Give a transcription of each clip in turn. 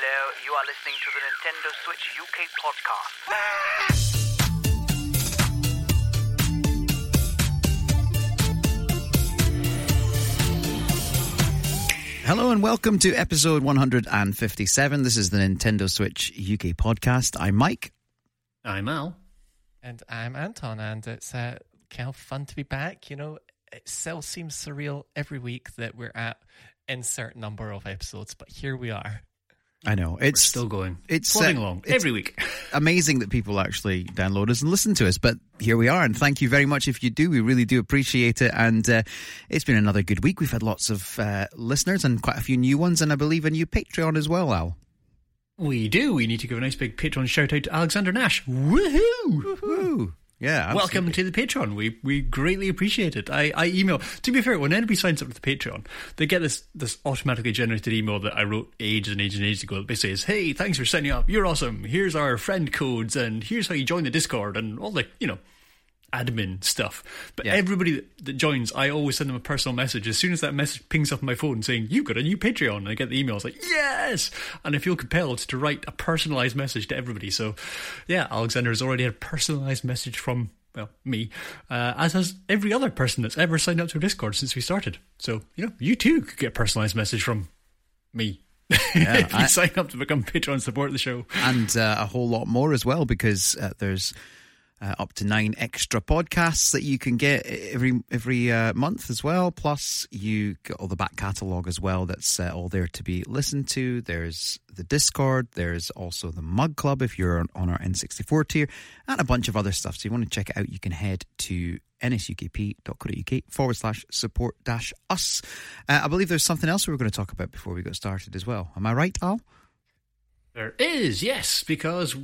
Hello, you are listening to the Nintendo Switch UK podcast. Hello and welcome to episode 157. This is the Nintendo Switch UK podcast. I'm Mike. I'm Al. And I'm Anton, and it's uh, kind of fun to be back. You know, it still seems surreal every week that we're at insert number of episodes, but here we are. I know it's Still going. It's, plodding uh, along it's- every week. amazing that people actually download us and listen to us. But here we are, and thank you very much if you do. We really do appreciate it. And uh, it's been another good week. We've had lots of uh, listeners and quite a few new ones, and I believe a new Patreon as well, Al. We do. We need to give a nice big Patreon shout out to Alexander Nash. Woohoo! Woo! Yeah, Welcome to the Patreon. We we greatly appreciate it. I, I email. To be fair, when anybody signs up to the Patreon, they get this this automatically generated email that I wrote ages and ages and ages ago. That basically says, "Hey, thanks for signing up. You're awesome. Here's our friend codes, and here's how you join the Discord, and all the you know." Admin stuff. But Yeah. everybody that, that joins, I always send them a personal message. As soon as that message pings up on my phone saying, You've got a new Patreon, and I get the email, it's like, Yes! And I feel compelled to write a personalised message to everybody. So, yeah, Alexander has already had a personalised message from, well, me, uh, as has every other person that's ever signed up to Discord since we started. So, you know, you too could get a personalised message from me. if you I- sign up to become Patreon and support the show. and uh, a whole lot more as well because uh, there's uh, up to nine extra podcasts that you can get every every uh, month as well. Plus, you get all the back catalogue as well. That's uh, all there to be listened to. There's the Discord. There's also the Mug Club if you're on, on our N64 tier, and a bunch of other stuff. So if you want to check it out, you can head to nsukp.co.uk forward slash support dash us. Uh, I believe there's something else we were going to talk about before we got started as well. Am I right, Al? There is, yes, because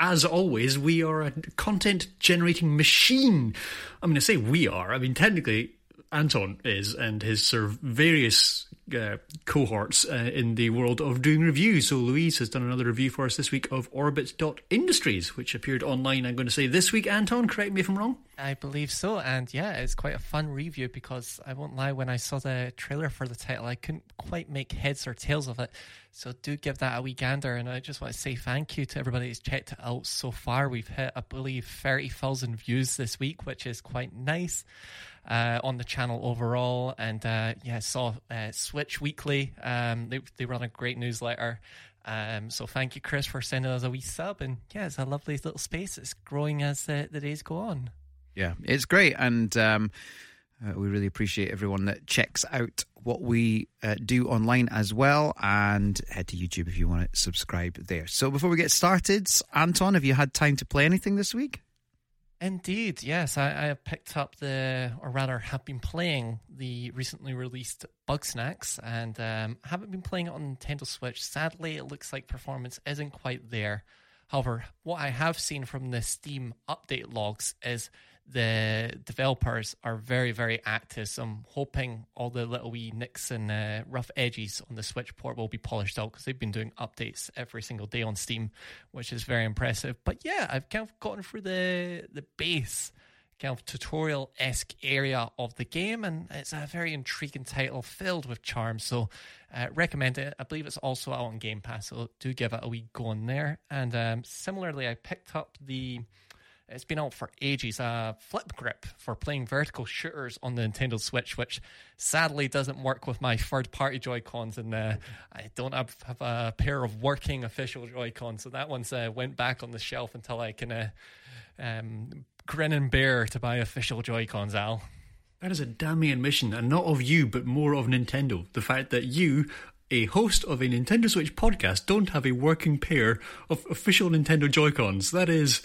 as always, we are a content generating machine. I mean, I say we are. I mean, technically, Anton is, and his sort of various uh, cohorts uh, in the world of doing reviews. So, Louise has done another review for us this week of Orbit.industries, which appeared online, I'm going to say this week. Anton, correct me if I'm wrong. I believe so, and yeah, it's quite a fun review because I won't lie, when I saw the trailer for the title, I couldn't quite make heads or tails of it. So do give that a wee gander, and I just want to say thank you to everybody who's checked it out so far. We've hit, I believe, thirty thousand views this week, which is quite nice uh, on the channel overall. And uh, yeah, saw uh, Switch Weekly. Um, they they run a great newsletter. Um, so thank you, Chris, for sending us a wee sub. And yeah, it's a lovely little space. It's growing as the, the days go on. Yeah, it's great, and um, uh, we really appreciate everyone that checks out what we uh, do online as well. And head to YouTube if you want to subscribe there. So before we get started, Anton, have you had time to play anything this week? Indeed, yes. I, I have picked up the, or rather, have been playing the recently released Bugsnax and um, haven't been playing it on Nintendo Switch. Sadly, it looks like performance isn't quite there. However, what I have seen from the Steam update logs is the developers are very, very active. So I'm hoping all the little wee nicks and uh, rough edges on the Switch port will be polished out because they've been doing updates every single day on Steam, which is very impressive. But yeah, I've kind of gotten through the the base kind of tutorial esque area of the game, and it's a very intriguing title filled with charm. So, uh, recommend it. I believe it's also out on Game Pass, so do give it a wee go on there. And um, similarly, I picked up the. It's been out for ages. A flip grip for playing vertical shooters on the Nintendo Switch, which sadly doesn't work with my third-party Joy Cons, and uh, I don't have, have a pair of working official Joy Cons. So that one's uh, went back on the shelf until I can uh, um, grin and bear to buy official Joy Cons. Al. That is a damning admission, and not of you, but more of Nintendo. The fact that you, a host of a Nintendo Switch podcast, don't have a working pair of official Nintendo Joy-Cons. That is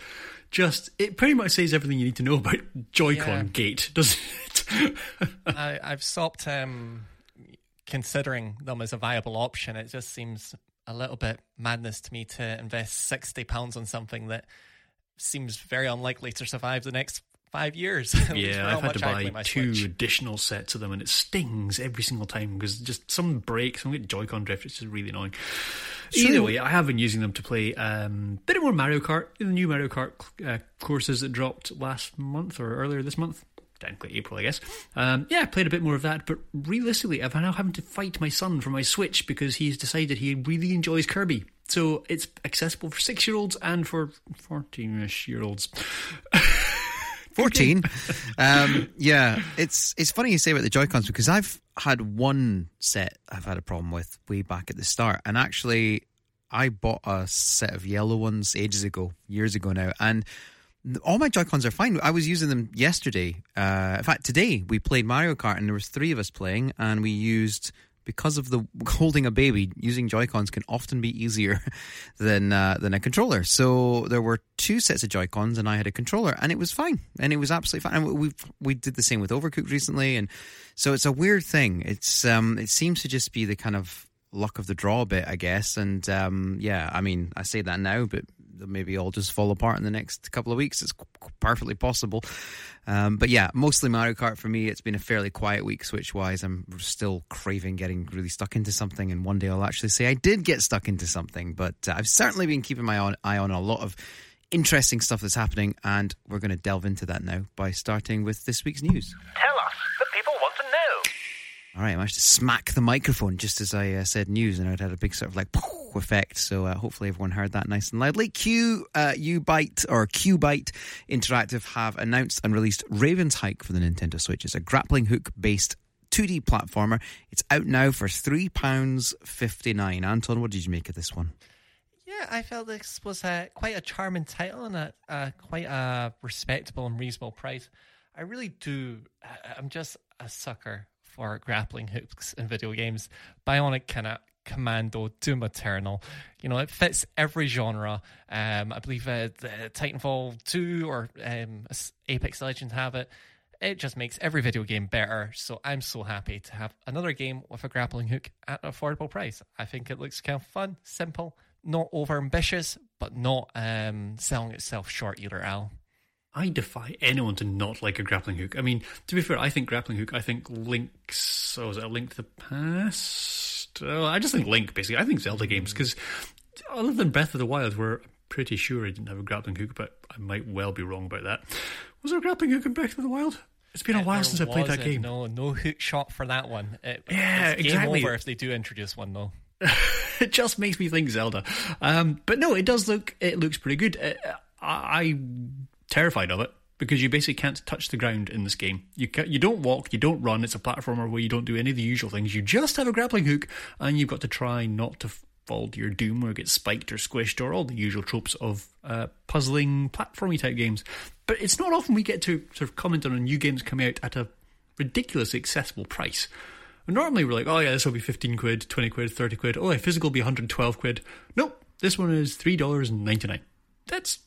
just, it pretty much says everything you need to know about Joy-Con Yeah. gate, doesn't it? I, I've stopped um, considering them as a viable option. It just seems a little bit madness to me to invest sixty pounds on something that seems very unlikely to survive the next five years. at least for yeah, I've had to buy two Switch. additional sets of them, and it stings every single time because just some break, some get Joy-Con drift. It's just really annoying. Either way, I have been using them to play um, a bit more Mario Kart. The new Mario Kart uh, courses that dropped last month or earlier this month. Technically April, I guess. Um, yeah, I played a bit more of that, but realistically, I'm now having to fight my son for my Switch because he's decided he really enjoys Kirby. So it's accessible for six year olds and for 14 ish year olds. 14. um, yeah, it's it's funny you say about the Joy Cons because I've had one set I've had a problem with way back at the start, and actually I bought a set of yellow ones ages ago, years ago now, and all my Joy Cons are fine. I was using them yesterday. Uh, in fact, today we played Mario Kart, and there was three of us playing, and we used because of the holding a baby, using Joy Cons can often be easier than uh, than a controller. So there were two sets of Joy Cons, and I had a controller, and it was fine, and it was absolutely fine. And we we did the same with Overcooked recently, and so it's a weird thing. It's um, it seems to just be the kind of luck of the draw bit, I guess. And um, yeah, I mean, I say that now, but maybe all just fall apart in the next couple of weeks. It's perfectly possible. Um, but yeah, mostly Mario Kart for me. It's been a fairly quiet week Switch wise. I'm still craving getting really stuck into something, and one day I'll actually say I did get stuck into something. But uh, I've certainly been keeping my eye on a lot of interesting stuff that's happening, and we're going to delve into that now by starting with this week's news. Tell us, the people want to know. All right, I managed to smack the microphone just as I uh, said news, and it had a big sort of like effect. So uh, hopefully everyone heard that nice and loudly. Q, uh, Byte or QUByte Interactive have announced and released Raven's Hike for the Nintendo Switch. It's a grappling hook based 2D platformer. It's out now for three pounds fifty nine. Anton, what did you make of this one? Yeah, I felt this was a, quite a charming title and a, a quite a respectable and reasonable price. I really do. I'm just a sucker for grappling hooks in video games. Bionic of Commando, Doom Eternal. You know, it fits every genre. Um, I believe uh, Titanfall 2 or um, Apex Legends have it. It just makes every video game better. So I'm so happy to have another game with a grappling hook at an affordable price. I think it looks kind of fun, simple, not over ambitious, but not um, selling itself short either, Al. I defy anyone to not like a grappling hook. I mean, to be fair, I think grappling hook. I think Link's. Oh, was it a Link to the Past? Oh, I just think Link. Basically, I think Zelda games because other than Breath of the Wild, where I'm pretty sure I didn't have a grappling hook, but I might well be wrong about that. Was there a grappling hook in Breath of the Wild? It's been a while since I played that game. No, no hook shot for that one. It, yeah, it's exactly. Over if they do introduce one though. it just makes me think Zelda. Um, but no, it does look. It looks pretty good. Uh, I, I terrified of it because you basically can't touch the ground in this game. You you don't walk, you don't run. It's a platformer where you don't do any of the usual things. You just have a grappling hook, and you've got to try not to fall to your doom or get spiked or squished or all the usual tropes of uh, puzzling platformy type games. But it's not often we get to sort of comment on a new games coming out at a ridiculously accessible price. Normally we're like, oh yeah, this will be 15 quid, 20 quid, 30 quid. Oh, a physical will be 112 quid. Nope, this one is $3.99. That's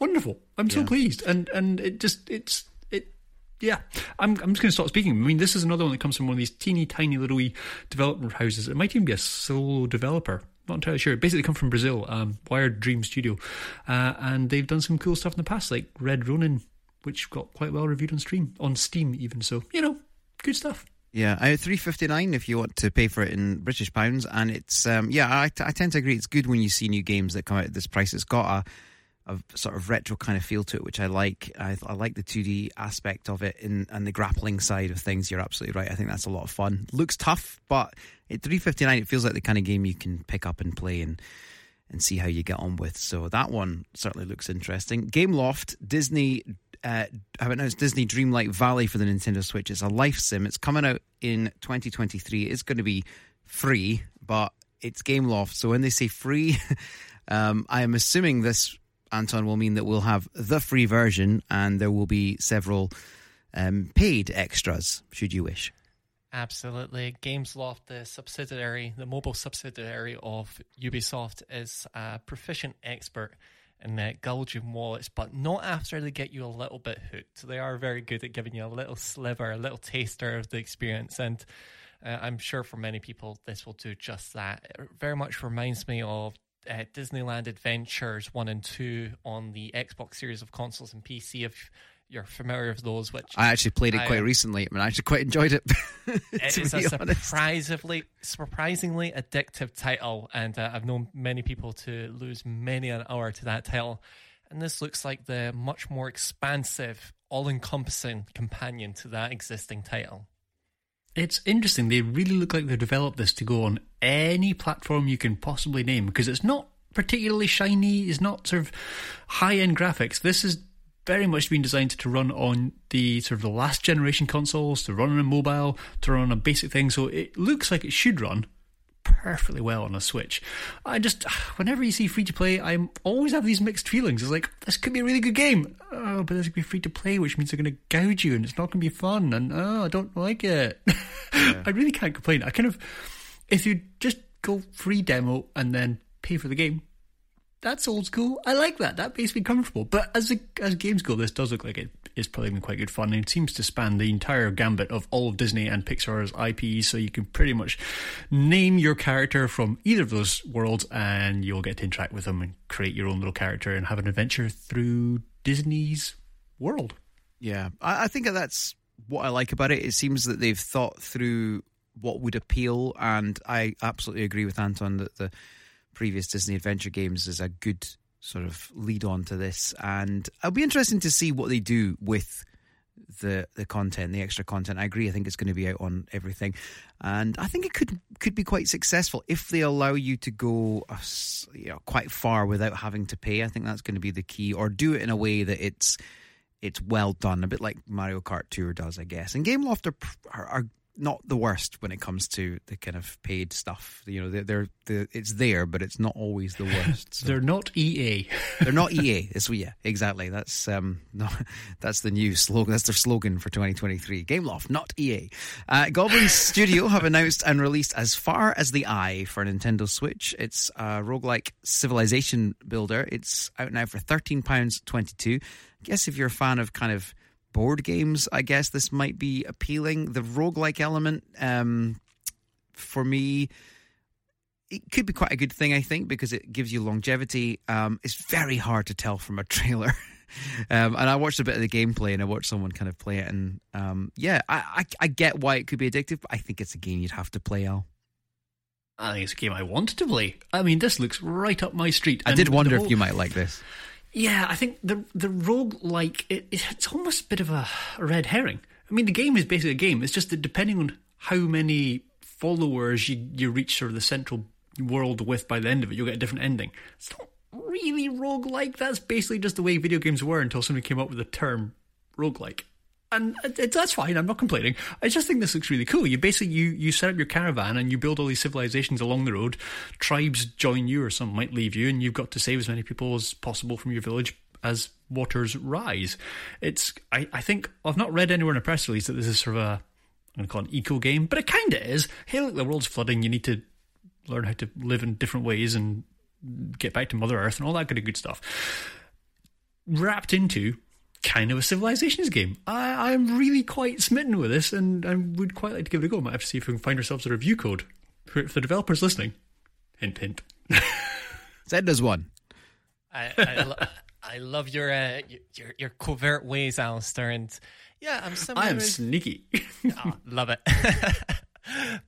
wonderful. I'm so yeah. pleased, and and it just it's it. Yeah, I'm I'm just going to stop speaking. I mean, this is another one that comes from one of these teeny tiny little wee development houses. It might even be a solo developer. Not entirely sure. It basically come from Brazil, um, Wired Dream Studio, uh, and they've done some cool stuff in the past, like Red Ronin, which got quite well reviewed on stream on Steam, even. So you know, good stuff. Yeah, uh, three fifty nine if you want to pay for it in British pounds, and it's um, yeah, I, I tend to agree. It's good when you see new games that come out at this price. It's got a a sort of retro kind of feel to it, which I like. I, I like the 2D aspect of it in, and the grappling side of things. You're absolutely right. I think that's a lot of fun. Looks tough, but at 359, it feels like the kind of game you can pick up and play and and see how you get on with. So that one certainly looks interesting. Gameloft, Disney uh, have announced Disney Dreamlight Valley for the Nintendo Switch. It's a life sim. It's coming out in 2023. It's going to be free, but it's Gameloft. So when they say free, um, I am assuming this Anton, will mean that we'll have the free version and there will be several um, paid extras, should you wish. Absolutely. Gameloft, the subsidiary, the mobile subsidiary of Ubisoft, is a proficient expert in uh, gouging wallets, but not after they get you a little bit hooked. They are very good at giving you a little sliver, a little taster of the experience. And uh, I'm sure for many people, this will do just that. It very much reminds me of uh, Disneyland Adventures 1 and 2 on the Xbox series of consoles and PC. If you're familiar with those, which I actually played it I, quite recently. I mean, I actually quite enjoyed it. it is a surprisingly, surprisingly addictive title, and uh, I've known many people to lose many an hour to that title. And this looks like the much more expansive, all-encompassing companion to that existing title. It's interesting. They really look like they've developed this to go on any platform you can possibly name because it's not particularly shiny. It's not sort of high end graphics. This is very much been designed to run on the sort of the last generation consoles, to run on a mobile, to run on a basic thing. So it looks like it should run perfectly well on a Switch. I just, whenever you see free to play, I always have these mixed feelings. It's like, this could be a really good game. Oh, but this could be free to play, which means they're going to gouge you and it's not going to be fun. And oh, I don't like it. Yeah. I really can't complain. I kind of, if you just go free demo and then pay for the game, that's old school. I like that. That makes me comfortable. But as a, as games go, this does look like it is probably been quite good fun. And it seems to span the entire gambit of all of Disney and Pixar's IPs. So you can pretty much name your character from either of those worlds, and you'll get to interact with them and create your own little character and have an adventure through Disney's world. Yeah, I, I think that's what I like about it. It seems that they've thought through what would appeal, and I absolutely agree with Anton that the previous Disney adventure games is a good sort of lead on to this. And it'll be interesting to see what they do with the the content, the extra content. I agree. I think it's going to be out on everything, and I think it could could be quite successful if they allow you to go you know, quite far without having to pay. I think that's going to be the key, or do it in a way that it's it's well done, a bit like Mario Kart Tour does, I guess. And Gameloft are, are, are not the worst when it comes to the kind of paid stuff. You know, they're, they're, they're it's there, but it's not always the worst. So. they're not EA. they're not EA. It's, yeah, exactly. That's um, no, that's the new slogan. That's their slogan for 2023. Gameloft, not EA. Uh, Goblinz Studio have announced and released As Far as the Eye for Nintendo Switch. It's a roguelike civilization builder. It's out now for £13.22. I guess if you're a fan of kind of board games, I guess this might be appealing. The roguelike element, um, for me, it could be quite a good thing, I think, because it gives you longevity. Um, it's very hard to tell from a trailer. um, and I watched a bit of the gameplay and I watched someone kind of play it. And um, yeah, I, I, I, get why it could be addictive, but I think it's a game you'd have to play, Al. I think it's a game I wanted to play. I mean, this looks right up my street. I did wonder whole, if you might like this. Yeah, I think the the rogue like it, it's almost a bit of a red herring. I mean, the game is basically a game. It's just that depending on how many followers you, you reach sort of the central world with by the end of it, you'll get a different ending. It's not really rogue like. That's basically just the way video games were until somebody came up with the term roguelike and it, that's fine. I'm not complaining. I just think this looks really cool. You basically you you set up your caravan and you build all these civilizations along the road. Tribes join you, or some might leave you, and you've got to save as many people as possible from your village as waters rise. It's I, I think I've not read anywhere in a press release that this is sort of a I'm to call it an eco game, but it kind of is. Hey, look, the world's flooding. You need to learn how to live in different ways and get back to Mother Earth and all that kind of good stuff. Wrapped into kind of a civilizations game. I, I'm really quite smitten with this, and I would quite like to give it a go. I might have to see if we can find ourselves a review code. If the developer's listening, hint, hint. Send us one. I, I, lo- I love your, uh, your your covert ways, Alistair, and yeah, I'm similar. I am sneaky. oh, love it.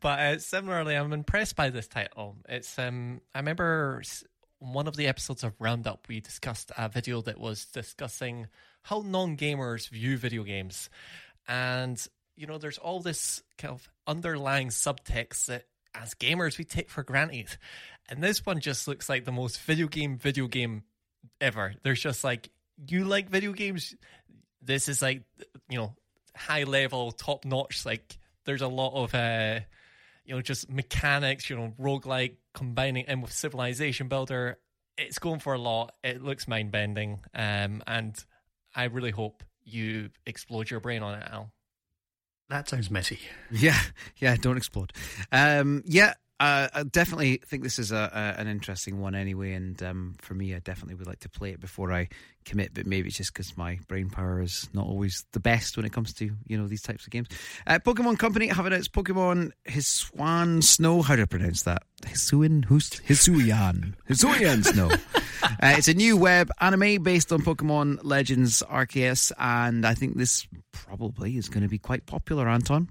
but uh, similarly, I'm impressed by this title. It's um, I remember one of the episodes of Roundup we discussed a video that was discussing how non gamers view video games. And, you know, there's all this kind of underlying subtext that as gamers we take for granted. And this one just looks like the most video game, video game ever. There's just like, you like video games? This is like, you know, high level, top notch. Like, there's a lot of, uh, you know, just mechanics, you know, roguelike combining in with Civilization Builder. It's going for a lot. It looks mind bending. Um, and I really hope you explode your brain on it, Al. That sounds messy. Yeah, yeah, don't explode. Um, yeah, uh, I definitely think this is a, a, an interesting one anyway, and um, for me, I definitely would like to play it before I commit. But maybe it's just because my brain power is not always the best when it comes to you know these types of games. Uh, Pokemon Company have announced Pokemon Hisuian Snow. How do I pronounce that? Hisuian Hisuian Hisuian Snow. uh, it's a new web anime based on Pokemon Legends Arceus, and I think this probably is going to be quite popular. Anton.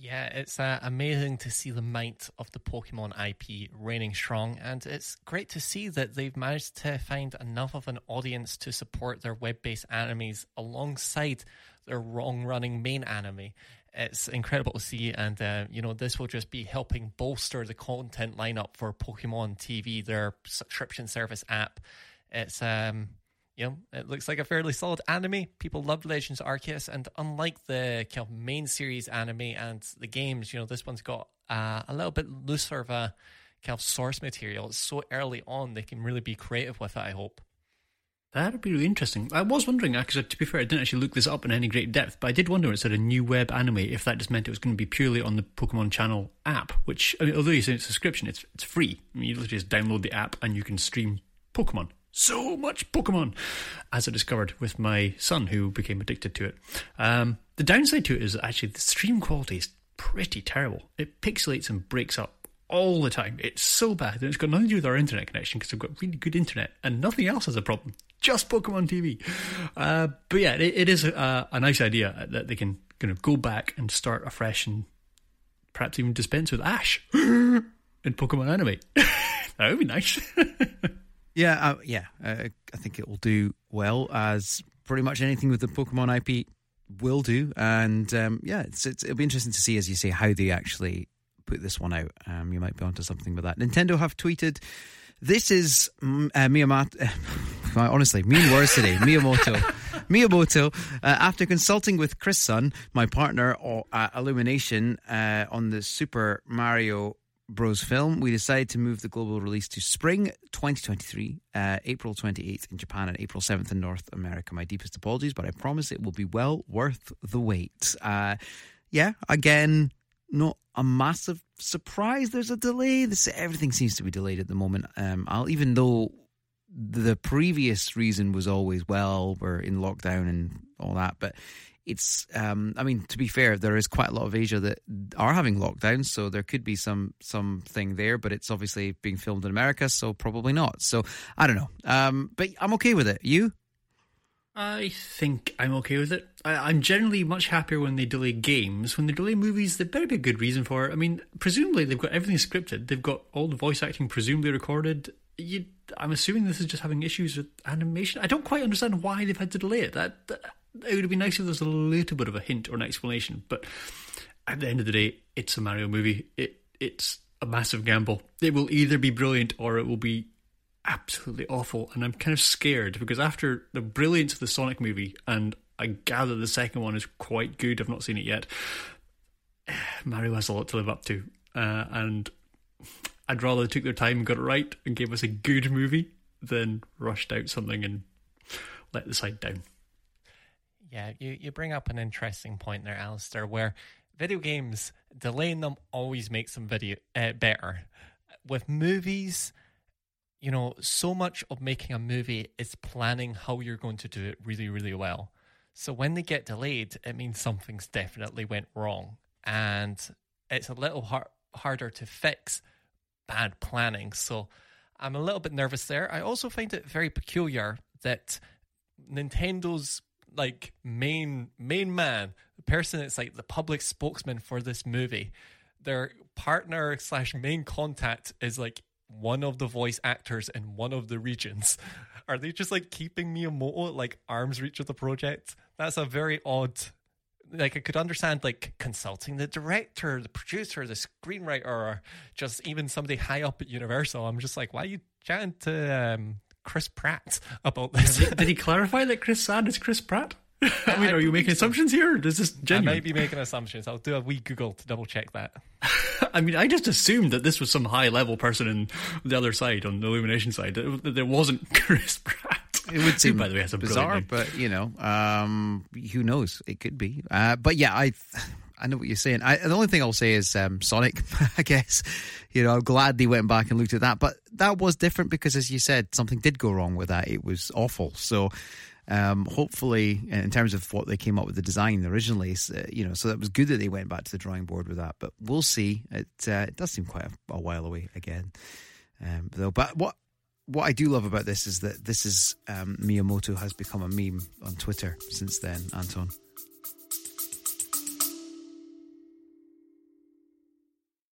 Yeah, it's uh, amazing to see the might of the Pokemon IP reigning strong, and it's great to see that they've managed to find enough of an audience to support their web based animes alongside their long running main anime. it's incredible to see, and uh, you know this will just be helping bolster the content lineup for Pokemon TV, their subscription service app. It's um, you know, it looks like a fairly solid anime. People love Legends Arceus, and unlike the kind of main series anime and the games, you know, this one's got uh, a little bit looser of a kind of source material. It's so early on; they can really be creative with it. I hope. That'd be really interesting. I was wondering, actually, to be fair, I didn't actually look this up in any great depth, but I did wonder when it said a new web anime if that just meant it was going to be purely on the Pokemon Channel app, which, I mean, although you say it's subscription, it's, it's free. I mean, you literally just download the app and you can stream Pokemon. So much Pokemon, as I discovered with my son who became addicted to it. Um, the downside to it is actually the stream quality is pretty terrible. It pixelates and breaks up all the time. It's so bad, and it's got nothing to do with our internet connection because we've got really good internet, and nothing else has a problem. Just Pokemon TV. Uh, but yeah, it, it is a, a, nice idea that they can kind of go back and start afresh and perhaps even dispense with Ash in Pokemon Anime. that would be nice. yeah, uh, yeah. Uh, I think it will do well as pretty much anything with the Pokemon IP will do, and um, yeah, it's, it's, it'll be interesting to see, as you say, how they actually put this one out. Um, you might be onto something with that. Nintendo have tweeted. This is uh, Miyamoto. honestly, mean words today. Miyamoto. Miyamoto. Uh, after consulting with Chris Sun, my partner at Illumination, uh, on the Super Mario Bros. film, we decided to move the global release to spring 2023, uh, April 28th in Japan and April 7th in North America. My deepest apologies, but I promise it will be well worth the wait. Uh, yeah, again, not a massive surprise. There's a delay. This everything seems to be delayed at the moment. Um, I'll even though the previous reason was always well we're in lockdown and all that, but it's um, I mean to be fair, there is quite a lot of Asia that are having lockdowns, so there could be some something there, but it's obviously being filmed in America, so probably not. So I don't know, um, but I'm okay with it. You? I think I'm okay with it. I, am generally much happier when they delay games. When they delay movies, there better be a good reason for it. I mean, presumably they've got everything scripted. They've got all the voice acting presumably recorded. You, I'm assuming this is just having issues with animation. I don't quite understand why they've had to delay it. That, that it would be nice if there was a little bit of a hint or an explanation. But at the end of the day, it's a Mario movie. It it's a massive gamble. It will either be brilliant or it will be absolutely awful, and I'm kind of scared because after the brilliance of the Sonic movie, and I gather the second one is quite good. I've not seen it yet. Mario has a lot to live up to, uh, and I'd rather they took their time and got it right and gave us a good movie than rushed out something and let the side down. Yeah, you, you bring up an interesting point there, Alistair, where video games delaying them always makes them video uh, better. With movies, you know, so much of making a movie is planning how you're going to do it really, really well. So when they get delayed, it means something's definitely went wrong. And it's a little har- harder to fix bad planning. So I'm a little bit nervous there. I also find it very peculiar that Nintendo's like main main man, the person that's like the public spokesman for this movie, their partner slash main contact is like one of the voice actors in one of the regions. Are they just like keeping Miyamoto like arm's reach of the project? That's a very odd. Like I could understand like consulting the director, the producer, the screenwriter, or just even somebody high up at Universal. I'm just like, why are you chatting to um, Chris Pratt about this? Did he clarify that Chris Sand is Chris Pratt? I mean, are you making assumptions here? Or is this genuine? I might be making assumptions. I'll do a wee Google to double check that. I mean, I just assumed that this was some high level person in the other side, on the Illumination side. That there wasn't Chris Pratt. It would seem, by the way, has a bizarre, but you know, um, who knows? It could be. Uh, but yeah, I. I know what you're saying. I, the only thing I'll say is um, Sonic. I guess you know I'm glad they went back and looked at that, but that was different because, as you said, something did go wrong with that. It was awful. So um, hopefully, in terms of what they came up with the design originally, uh, you know, so that was good that they went back to the drawing board with that. But we'll see. It uh, it does seem quite a, a while away again, um, though. But what what I do love about this is that this is um, Miyamoto has become a meme on Twitter since then. Anton.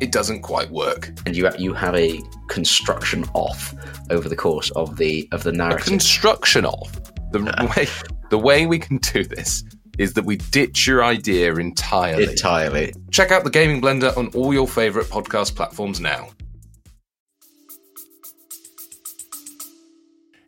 it doesn't quite work. And you you have a construction off over the course of the of the A narrative. construction of the way the way we can do this is that we ditch your idea entirely. Entirely. Check out the Gaming Blender on all your favorite podcast platforms now.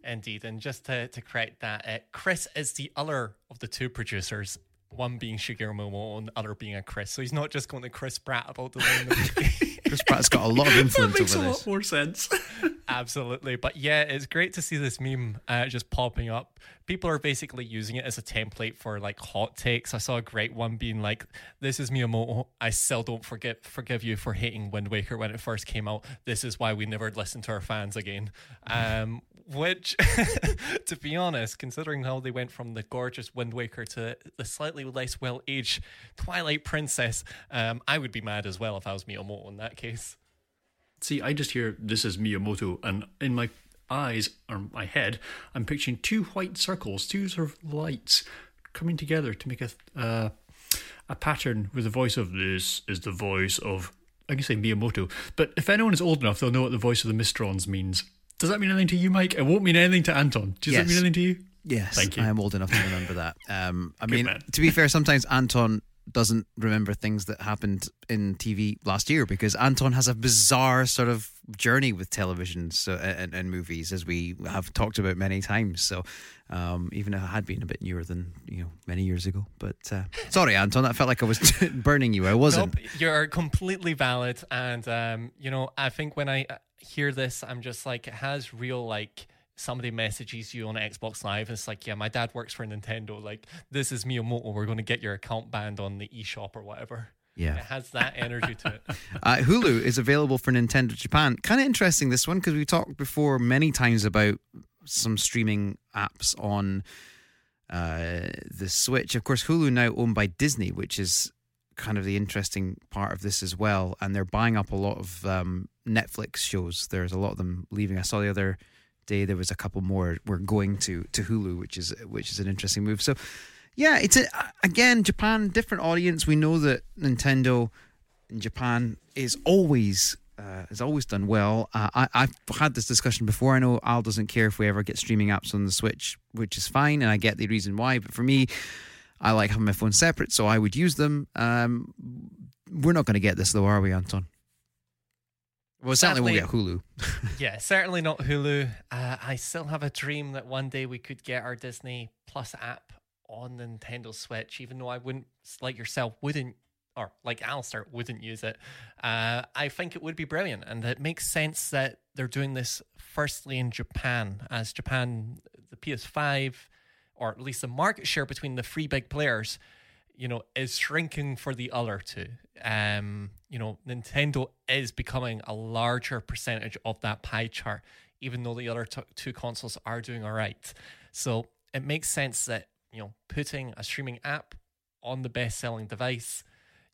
Indeed, and just to, to correct that, uh, Chris is the other of the two producers, one being Shigeru Momo and the other being a Chris. So he's not just going to Chris Pratt about the movie. Chris Pratt's got a lot of influence That makes a over lot more sense. Absolutely. But yeah, it's great to see this meme uh, just popping up. People are basically using it as a template for like hot takes. I saw a great one being like, This is Miyamoto. I still don't forgive forgive you for hating Wind Waker when it first came out. This is why we never listen to our fans again. Um, which, to be honest, considering how they went from the gorgeous Wind Waker to the slightly less well aged Twilight Princess, um, I would be mad as well if I was Miyamoto in that case. See, I just hear this is Miyamoto, and in my eyes or my head, I'm picturing two white circles, two sort of lights coming together to make a uh, a pattern with the voice of this is the voice of I can say Miyamoto, but if anyone is old enough, they'll know what the voice of the Mysterons means. Does that mean anything to you, Mike? It won't mean anything to Anton. Does Yes. that mean anything to you? Yes, Thank you. I am old enough to remember that. Um, I Good mean, man. to be fair, sometimes Anton doesn't remember things that happened in TV last year because Anton has a bizarre sort of journey with television so, and, and movies, as we have talked about many times. So, um, even if it had been a bit newer than you know many years ago, but uh, sorry, Anton, I felt like I was burning you. I wasn't. Nope, you're completely valid, and um, you know, I think when I uh, hear this, I'm just like, it has real like somebody messages you on Xbox Live. and It's like, yeah, my dad works for Nintendo. Like, this is Miyamoto. We're going to get your account banned on the eShop or whatever. Yeah. It has that energy to it. Uh, Hulu is available for Nintendo Japan. Kind of interesting this one because we talked before many times about some streaming apps on uh, the Switch. Of course, Hulu now owned by Disney, which is kind of the interesting part of this as well. And they're buying up a lot of um, Netflix shows. There's a lot of them leaving. I saw the other day there was a couple more were going to to Hulu, which is which is an interesting move. So yeah, it's a, again Japan different audience. We know that Nintendo in Japan is always uh, has always done well. Uh, I, I've had this discussion before. I know Al doesn't care if we ever get streaming apps on the Switch, which is fine, and I get the reason why. But for me, I like having my phone separate, so I would use them. Um, we're not going to get this though, are we, Anton? Well, certainly won't get Hulu. yeah, certainly not Hulu. Uh, I still have a dream that one day we could get our Disney Plus app on the Nintendo Switch, even though I wouldn't, like yourself, wouldn't, or like Alistair, wouldn't use it. Uh, I think it would be brilliant. And it makes sense that they're doing this firstly in Japan, as Japan, the PS5, or at least the market share between the three big players, you know, is shrinking for the other two. Um, you know, Nintendo is becoming a larger percentage of that pie chart, even though the other t- two consoles are doing all right. So it makes sense that you know putting a streaming app on the best-selling device,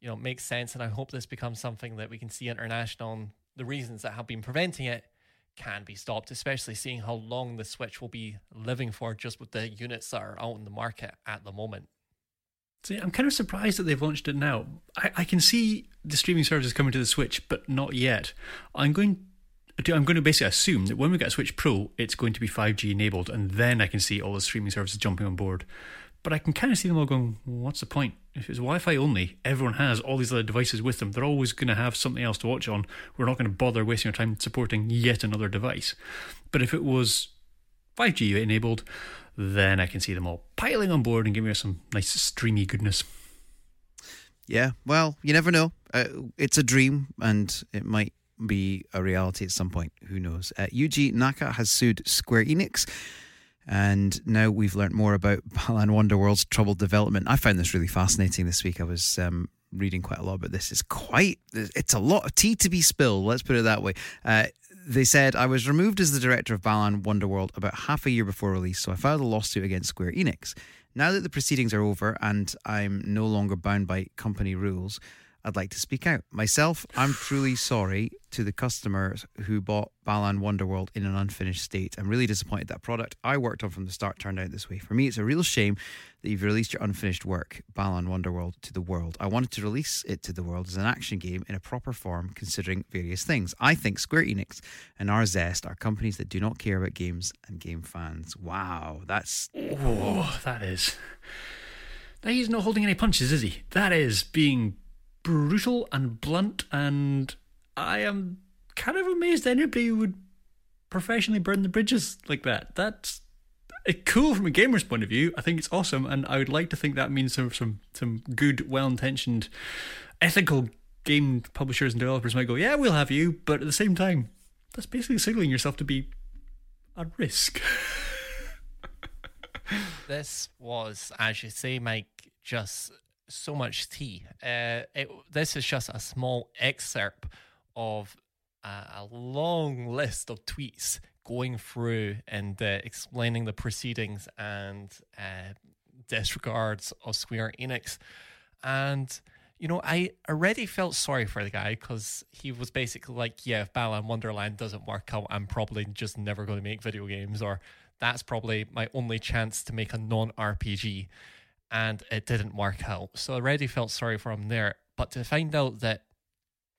you know, makes sense. And I hope this becomes something that we can see international. And the reasons that have been preventing it can be stopped, especially seeing how long the Switch will be living for, just with the units that are out in the market at the moment. See, I'm kind of surprised that they've launched it now. I, I can see the streaming services coming to the Switch, but not yet. I'm going to, I'm going to basically assume that when we get a Switch Pro, it's going to be 5G enabled, and then I can see all the streaming services jumping on board. But I can kind of see them all going, what's the point? If it's Wi Fi only, everyone has all these other devices with them. They're always going to have something else to watch on. We're not going to bother wasting our time supporting yet another device. But if it was 5G enabled, then I can see them all piling on board and giving us some nice streamy goodness. Yeah, well, you never know. Uh, it's a dream, and it might be a reality at some point. Who knows? Uh, Yuji Naka has sued Square Enix, and now we've learnt more about Balan Wonderworld's troubled development. I found this really fascinating this week. I was um, reading quite a lot about this. It's quite, it's a lot of tea to be spilled. Let's put it that way. Uh, they said I was removed as the director of Balan Wonderworld about half a year before release, so I filed a lawsuit against Square Enix. Now that the proceedings are over and I'm no longer bound by company rules, I'd like to speak out. Myself, I'm truly sorry to the customers who bought Balan Wonderworld in an unfinished state. I'm really disappointed that product I worked on from the start turned out this way. For me, it's a real shame that you've released your unfinished work, Balan Wonderworld, to the world. I wanted to release it to the world as an action game in a proper form, considering various things. I think Square Enix and Arzest are companies that do not care about games and game fans. Wow, that's Oh, that is. He's not holding any punches, is he? That is being brutal and blunt, and I am kind of amazed anybody would professionally burn the bridges like that. That's cool from a gamer's point of view. I think it's awesome, and I would like to think that means some some some good, well-intentioned, ethical game publishers and developers might go, "Yeah, we'll have you," but at the same time, that's basically signaling yourself to be at risk. This was, as you say, Mike, just so much tea. Uh, it, this is just a small excerpt of a, a long list of tweets going through and uh, explaining the proceedings and uh, disregards of Square Enix. And, you know, I already felt sorry for the guy because he was basically like, yeah, if Balan Wonderland doesn't work out, I'm probably just never going to make video games, or that's probably my only chance to make a non RPG. And it didn't work out. So I already felt sorry for him there. But to find out that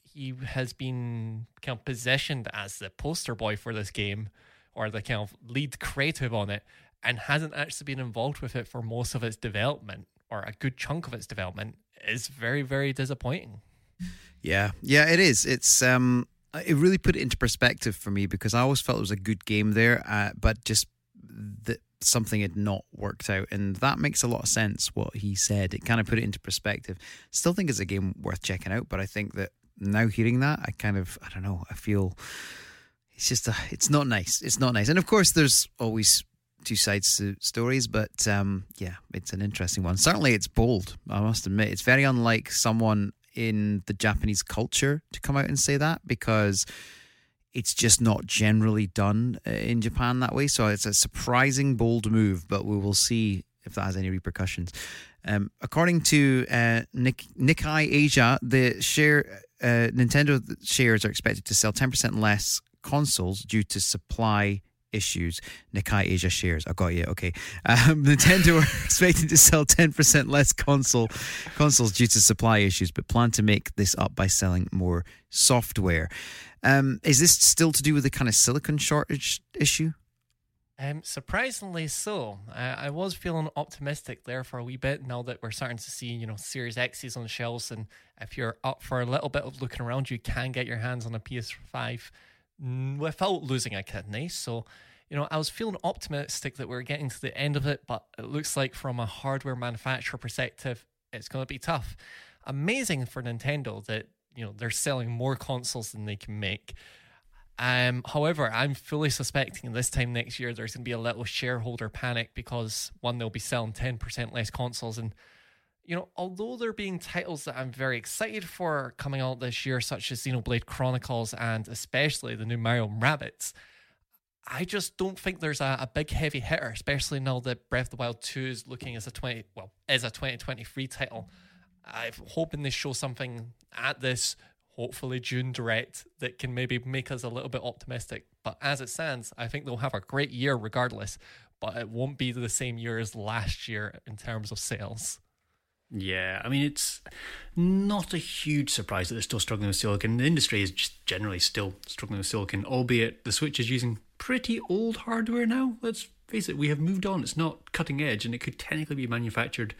he has been kind of positioned as the poster boy for this game or the kind of lead creative on it and hasn't actually been involved with it for most of its development or a good chunk of its development is very, very disappointing. Yeah, yeah, it is. It's um, it really put it into perspective for me because I always felt it was a good game there, uh, but just that something had not worked out, and that makes a lot of sense. What he said, it kind of put it into perspective. Still think it's a game worth checking out, but I think that now hearing that, I kind of, I don't know, I feel it's just a, it's not nice. It's not nice, and of course, there's always two sides to stories, but um, yeah, it's an interesting one. Certainly, it's bold. I must admit, it's very unlike someone in the Japanese culture to come out and say that because it's just not generally done uh, in Japan that way. So it's a surprising bold move, but we will see if that has any repercussions. Um, according to uh, Nik- Nikkei Asia, the share uh, Nintendo shares are expected to sell 10% less consoles due to supply issues. Nikkei Asia shares. I got you. Okay. Um, Nintendo are expecting to sell 10% less console consoles due to supply issues, but plan to make this up by selling more software. Um, is this still to do with the kind of silicon shortage issue? Um, surprisingly so. I, I was feeling optimistic there for a wee bit now that we're starting to see, you know, Series X's on the shelves. And if you're up for a little bit of looking around, you can get your hands on a PS5 mm, without losing a kidney. So, you know, I was feeling optimistic that we're getting to the end of it, but it looks like from a hardware manufacturer perspective, it's going to be tough. Amazing for Nintendo that, you know, they're selling more consoles than they can make. Um, however, I'm fully suspecting this time next year there's going to be a little shareholder panic because one, they'll be selling 10% less consoles. And, you know, although there being titles that I'm very excited for coming out this year, such as Xenoblade Chronicles and especially the new Mario Rabbids, I just don't think there's a, a big heavy hitter, especially now that Breath of the Wild 2 is looking as a 20, well, as a 2023 title. I'm hoping they show something at this hopefully June direct that can maybe make us a little bit optimistic. But as it stands, I think they'll have a great year regardless, but it won't be the same year as last year in terms of sales. Yeah, I mean, it's not a huge surprise that they're still struggling with silicon. The industry is just generally still struggling with silicon, albeit the Switch is using pretty old hardware now. Let's face it, we have moved on. It's not cutting edge, and it could technically be manufactured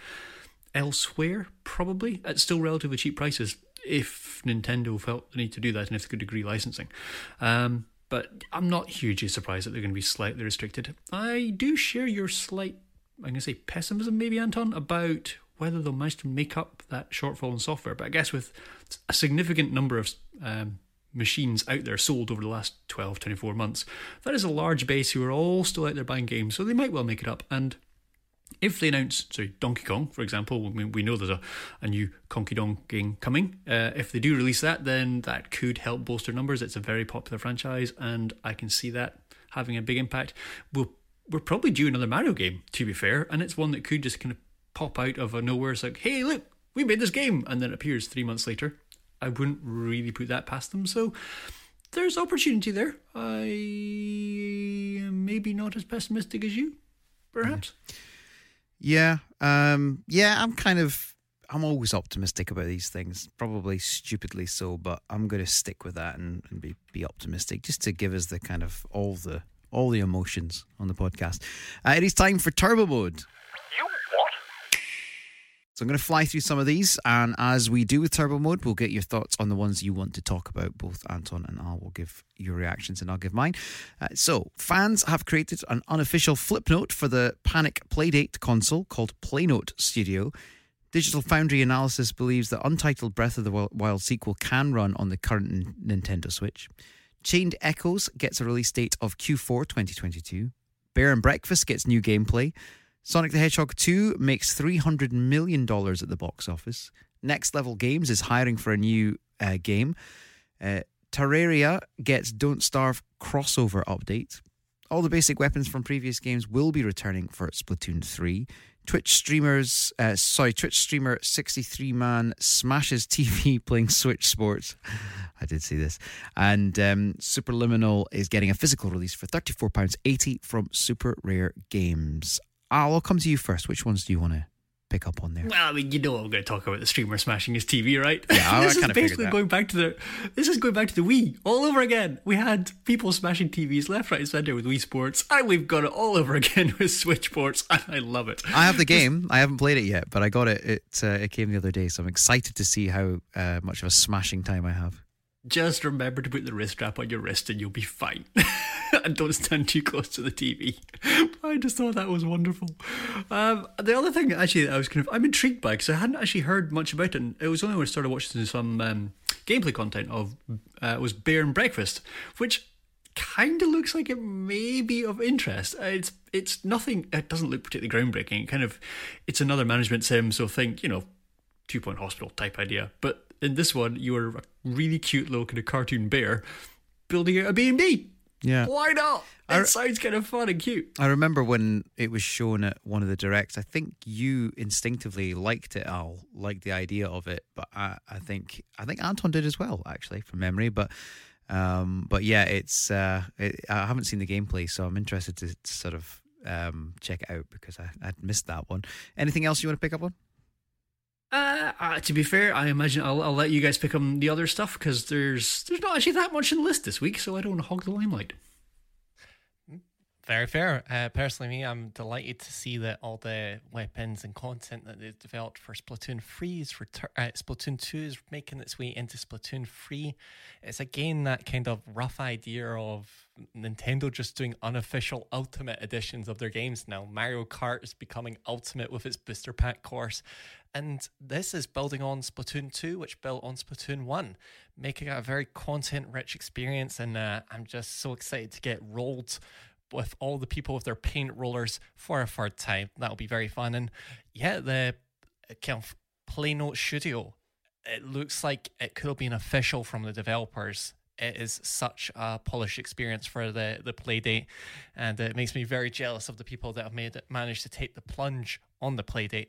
elsewhere, probably at still relatively cheap prices if Nintendo felt the need to do that and if they could agree licensing. Um, but I'm not hugely surprised that they're going to be slightly restricted. I do share your slight, I'm going to say pessimism, maybe, Anton, about whether they'll manage to make up that shortfall in software. But I guess with a significant number of um, machines out there sold over the last 12, 24 months, that is a large base who are all still out there buying games, so they might well make it up. And if they announce, sorry, Donkey Kong, for example, we, we know there's a, a new Conky Dong game coming. Uh, if they do release that, then that could help bolster numbers. It's a very popular franchise, and I can see that having a big impact. We'll, we're probably due another Mario game, to be fair, and it's one that could just kind of pop out of nowhere. It's like, hey, look, we made this game, and then it appears three months later. I wouldn't really put that past them. So there's opportunity there. I am maybe not as pessimistic as you, perhaps. Yeah, um, yeah, I'm kind of, I'm always optimistic about these things. Probably stupidly so, but I'm going to stick with that and, and be be optimistic, just to give us the kind of all the all the emotions on the podcast. Uh, it is time for Turbo Mode. You? So I'm going to fly through some of these, and as we do with Turbo Mode, we'll get your thoughts on the ones you want to talk about. Both Anton and I will give your reactions, and I'll give mine. Uh, so fans have created an unofficial Flipnote for the Panic Playdate console called Playnote Studio. Digital Foundry Analysis believes that Untitled Breath of the Wild sequel can run on the current N- Nintendo Switch. Chained Echoes gets a release date of Q4 2022. Bear and Breakfast gets new gameplay. Sonic the Hedgehog 2 makes $300 million at the box office. Next Level Games is hiring for a new uh, game. Uh, Terraria gets Don't Starve crossover update. All the basic weapons from previous games will be returning for Splatoon 3. Twitch streamers, uh, sorry, Twitch streamer 63 man smashes TV playing Switch Sports. I did see this. And um, Superliminal is getting a physical release for £34.80 from Super Rare Games. Al, I'll come to you first. Which ones do you want to pick up on there? Well, I mean, you know what I'm going to talk about the streamer smashing his TV, right? Yeah, I- I this is basically going back to the. This is going back to the Wii all over again. We had people smashing TVs left, right, and centre with Wii Sports, and we've got it all over again with Switch Sports, and I love it. I have the game. I haven't played it yet, but I got it. It uh, it came the other day, so I'm excited to see how uh, much of a smashing time I have. Just remember to put the wrist strap on your wrist, and you'll be fine. and don't stand too close to the TV. I just thought that was wonderful. Um, the other thing, actually, I was kind of I'm intrigued by because I hadn't actually heard much about it. And it was only when I started watching some um, gameplay content of uh, was Bear and Breakfast, which kind of looks like it may be of interest. It's it's nothing. It doesn't look particularly groundbreaking. It kind of it's another management sim. So think you know two point hospital type idea. But in this one, you are a really cute little kind of cartoon bear building out a B&B. Yeah. Why not? It I- sounds kind of fun and cute. I remember when it was shown at one of the directs. I think you instinctively liked it, Al, liked the idea of it, but I, I think I think Anton did as well, actually, from memory. But um, but yeah, it's uh, it, I haven't seen the gameplay, so I'm interested to, to sort of um, check it out because I I'd missed that one. Anything else you want to pick up on? Uh, uh, to be fair, I imagine I'll, I'll let you guys pick on the other stuff because there's there's not actually that much in the list this week, so I don't want to hog the limelight. Very fair. Uh, personally, me, I'm delighted to see that all the weapons and content that they've developed for Splatoon 3 is retur- uh, Splatoon 2 is making its way into Splatoon 3. It's again that kind of rough idea of Nintendo just doing unofficial Ultimate editions of their games now. Mario Kart is becoming Ultimate with its booster pack course. And this is building on Splatoon 2, which built on Splatoon 1, making it a very content rich experience. And uh, I'm just so excited to get rolled with all the people with their paint rollers for a third time. That'll be very fun. And yeah, the kind of Playnote Studio, it looks like it could have been official from the developers. It is such a polished experience for the the Playdate, and it makes me very jealous of the people that have made it, managed to take the plunge on the Playdate.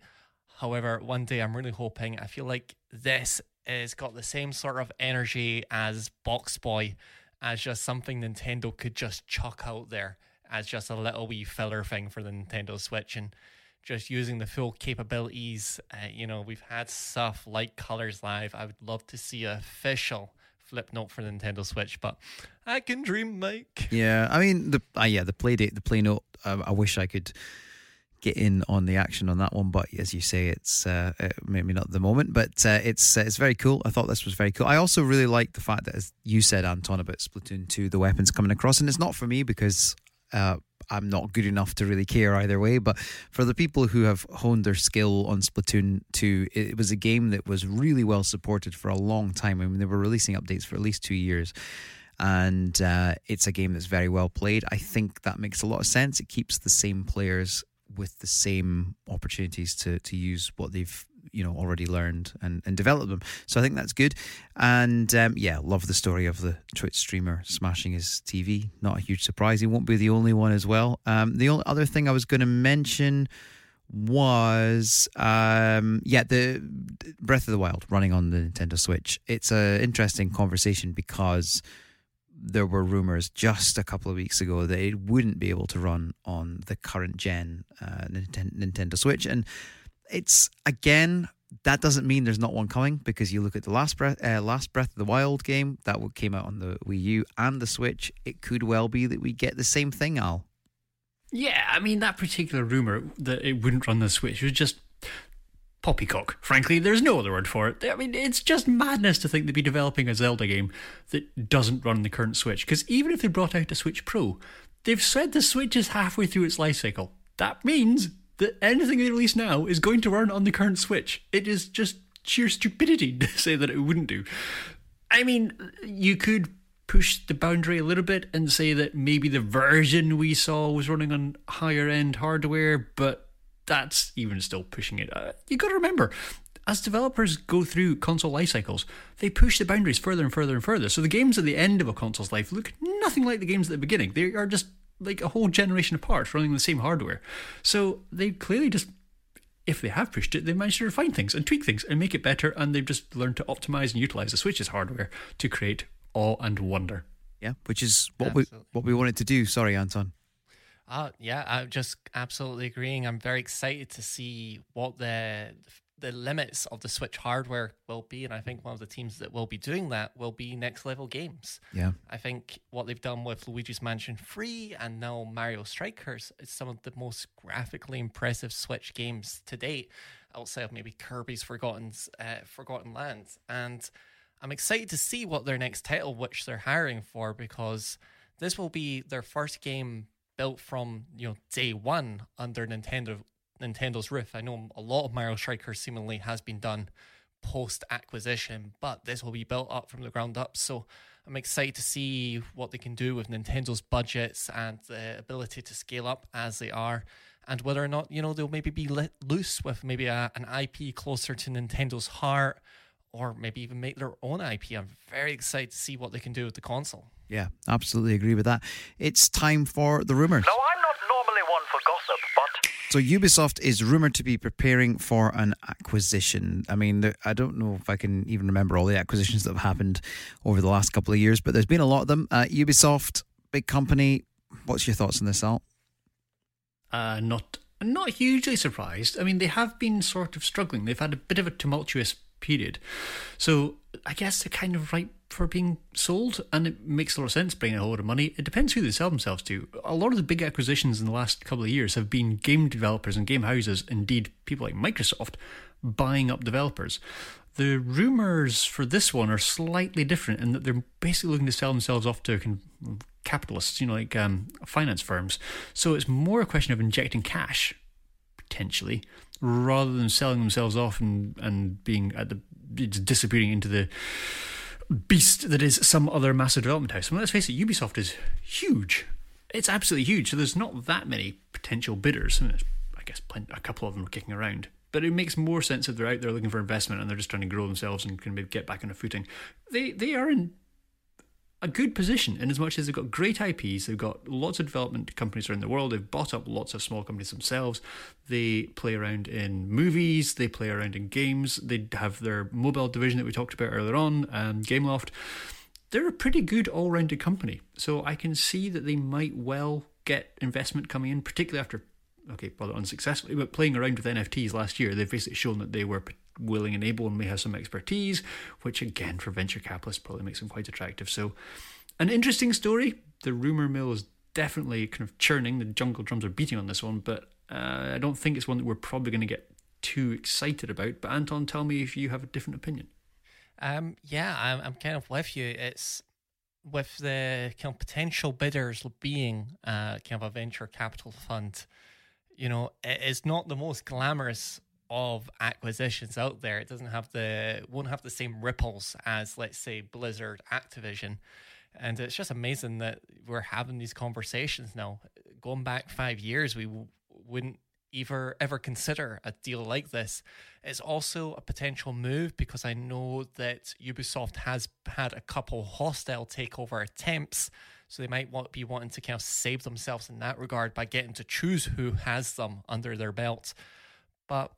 However, one day I'm really hoping. I feel like this has got the same sort of energy as BoxBoy, as just something Nintendo could just chuck out there as just a little wee filler thing for the Nintendo Switch and just using the full capabilities. Uh, you know, we've had stuff like Colors Live. I would love to see a official Flipnote for Nintendo Switch, but I can dream, Mike. Yeah, I mean the uh, yeah the Playdate, the Playnote. Uh, I wish I could get in on the action on that one, but as you say, it's uh, uh, maybe not the moment, but uh, it's uh, it's very cool. I thought this was very cool. I also really like the fact that, as you said, Anton, about Splatoon two, the weapons coming across, and it's not for me because. Uh, I'm not good enough to really care either way, but for the people who have honed their skill on Splatoon 2, it was a game that was really well supported for a long time. I mean, they were releasing updates for at least two years and uh, it's a game that's very well played. I think that makes a lot of sense. It keeps the same players with the same opportunities to to use what they've you know already learned and, and develop them. So I think that's good. And um, yeah, love the story of the Twitch streamer smashing his TV. Not a huge surprise. He won't be the only one as well. Um, the only other thing I was going to mention was um, yeah the Breath of the Wild running on the Nintendo Switch. It's an interesting conversation because there were rumors just a couple of weeks ago that it wouldn't be able to run on the current gen uh, Nintendo Switch, and it's again that doesn't mean there's not one coming because you look at the last breath, uh, last Breath of the Wild game that came out on the Wii U and the Switch. It could well be that we get the same thing, Al. Yeah, I mean that particular rumor that it wouldn't run the Switch was just poppycock. Frankly, there's no other word for it. I mean, it's just madness to think they'd be developing a Zelda game that doesn't run on the current Switch. Because even if they brought out a Switch Pro, they've said the Switch is halfway through its life cycle. That means that anything they release now is going to run on the current Switch. It is just sheer stupidity to say that it wouldn't do. I mean, you could push the boundary a little bit and say that maybe the version we saw was running on higher end hardware, but that's even still pushing it. Uh, you got to remember, as developers go through console life cycles, they push the boundaries further and further and further. So the games at the end of a console's life look nothing like the games at the beginning. They are just like a whole generation apart running the same hardware. So they clearly just if they have pushed it, they've managed to refine things and tweak things and make it better, and they've just learned to optimize and utilize the Switch's hardware to create awe and wonder. Yeah, which is what Absolutely. we what we wanted to do. Sorry, Anton. Uh, yeah, I'm just absolutely agreeing. I'm very excited to see what the the limits of the Switch hardware will be, and I think one of the teams that will be doing that will be Next Level Games. Yeah, I think what they've done with Luigi's Mansion 3 and now Mario Strikers is some of the most graphically impressive Switch games to date, outside of maybe Kirby's Forgotten uh, Forgotten Lands. And I'm excited to see what their next title, which they're hiring for, because this will be their first game built from you know day one under Nintendo Nintendo's roof. I know a lot of Mario Strikers seemingly has been done post acquisition, but this will be built up from the ground up. So I'm excited to see what they can do with Nintendo's budgets and the ability to scale up as they are, and whether or not you know they'll maybe be let loose with maybe a, an IP closer to Nintendo's heart, or maybe even make their own IP. I'm very excited to see what they can do with the console. Yeah, absolutely agree with that. It's time for the rumors. No, I'm not normally one for gossip, but. So Ubisoft is rumored to be preparing for an acquisition. I mean, I don't know if I can even remember all the acquisitions that have happened over the last couple of years, but there's been a lot of them. Uh, Ubisoft, big company. What's your thoughts on this, Al? Uh, not not hugely surprised. I mean, they have been sort of struggling. They've had a bit of a tumultuous period. So I guess they're kind of ripe for being sold, and it makes a lot of sense bringing a whole lot of money. It depends who they sell themselves to. A lot of the big acquisitions in the last couple of years have been game developers and game houses, indeed people like Microsoft, buying up developers. The rumours for this one are slightly different in that they're basically looking to sell themselves off to capitalists, you know, like um, finance firms. So it's more a question of injecting cash, potentially, rather than selling themselves off and, and being at the disappearing into the beast that is some other massive development house. I mean, let's face it, Ubisoft is huge. It's absolutely huge. So there's not that many potential bidders. I, mean, I guess a couple of them are kicking around. But it makes more sense if they're out there looking for investment and they're just trying to grow themselves and can maybe get back on a footing. They they are in a good position in as much as they've got great IPs, they've got lots of development companies around the world, they've bought up lots of small companies themselves, they play around in movies, they play around in games, they have their mobile division that we talked about earlier on, um, Gameloft. They're a pretty good all rounded company. So I can see that they might well get investment coming in, particularly after, okay, rather unsuccessfully, but playing around with NFTs last year, they've basically shown that they were willing and able and may have some expertise, which again for venture capitalists probably makes them quite attractive. So, an interesting story. The rumor mill is definitely kind of churning. The jungle drums are beating on this one, but uh, I don't think it's one that we're probably going to get too excited about. But Anton, tell me if you have a different opinion. Um, yeah, I'm, I'm kind of with you. It's with the kind of potential bidders being uh, kind of a venture capital fund. You know, it is not the most glamorous of acquisitions out there. It doesn't have the won't have the same ripples as let's say Blizzard, Activision. And it's just amazing that we're having these conversations now. Going back five years, we w- wouldn't ever ever consider a deal like this. It's also a potential move because I know that Ubisoft has had a couple hostile takeover attempts, so they might want, be wanting to kind of save themselves in that regard by getting to choose who has them under their belt. But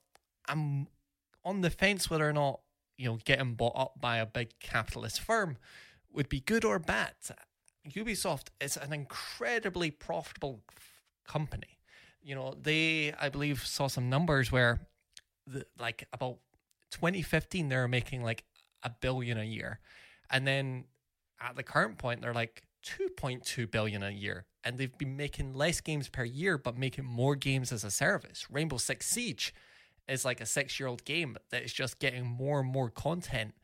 I'm on the fence whether or not you know getting bought up by a big capitalist firm would be good or bad. Ubisoft is an incredibly profitable f- company. You know, they I believe saw some numbers where the, like about 2015 they were making like a billion a year. And then at the current point they're like 2.2 billion a year and they've been making less games per year but making more games as a service. Rainbow Six Siege is like a 6-year-old game that is just getting more and more content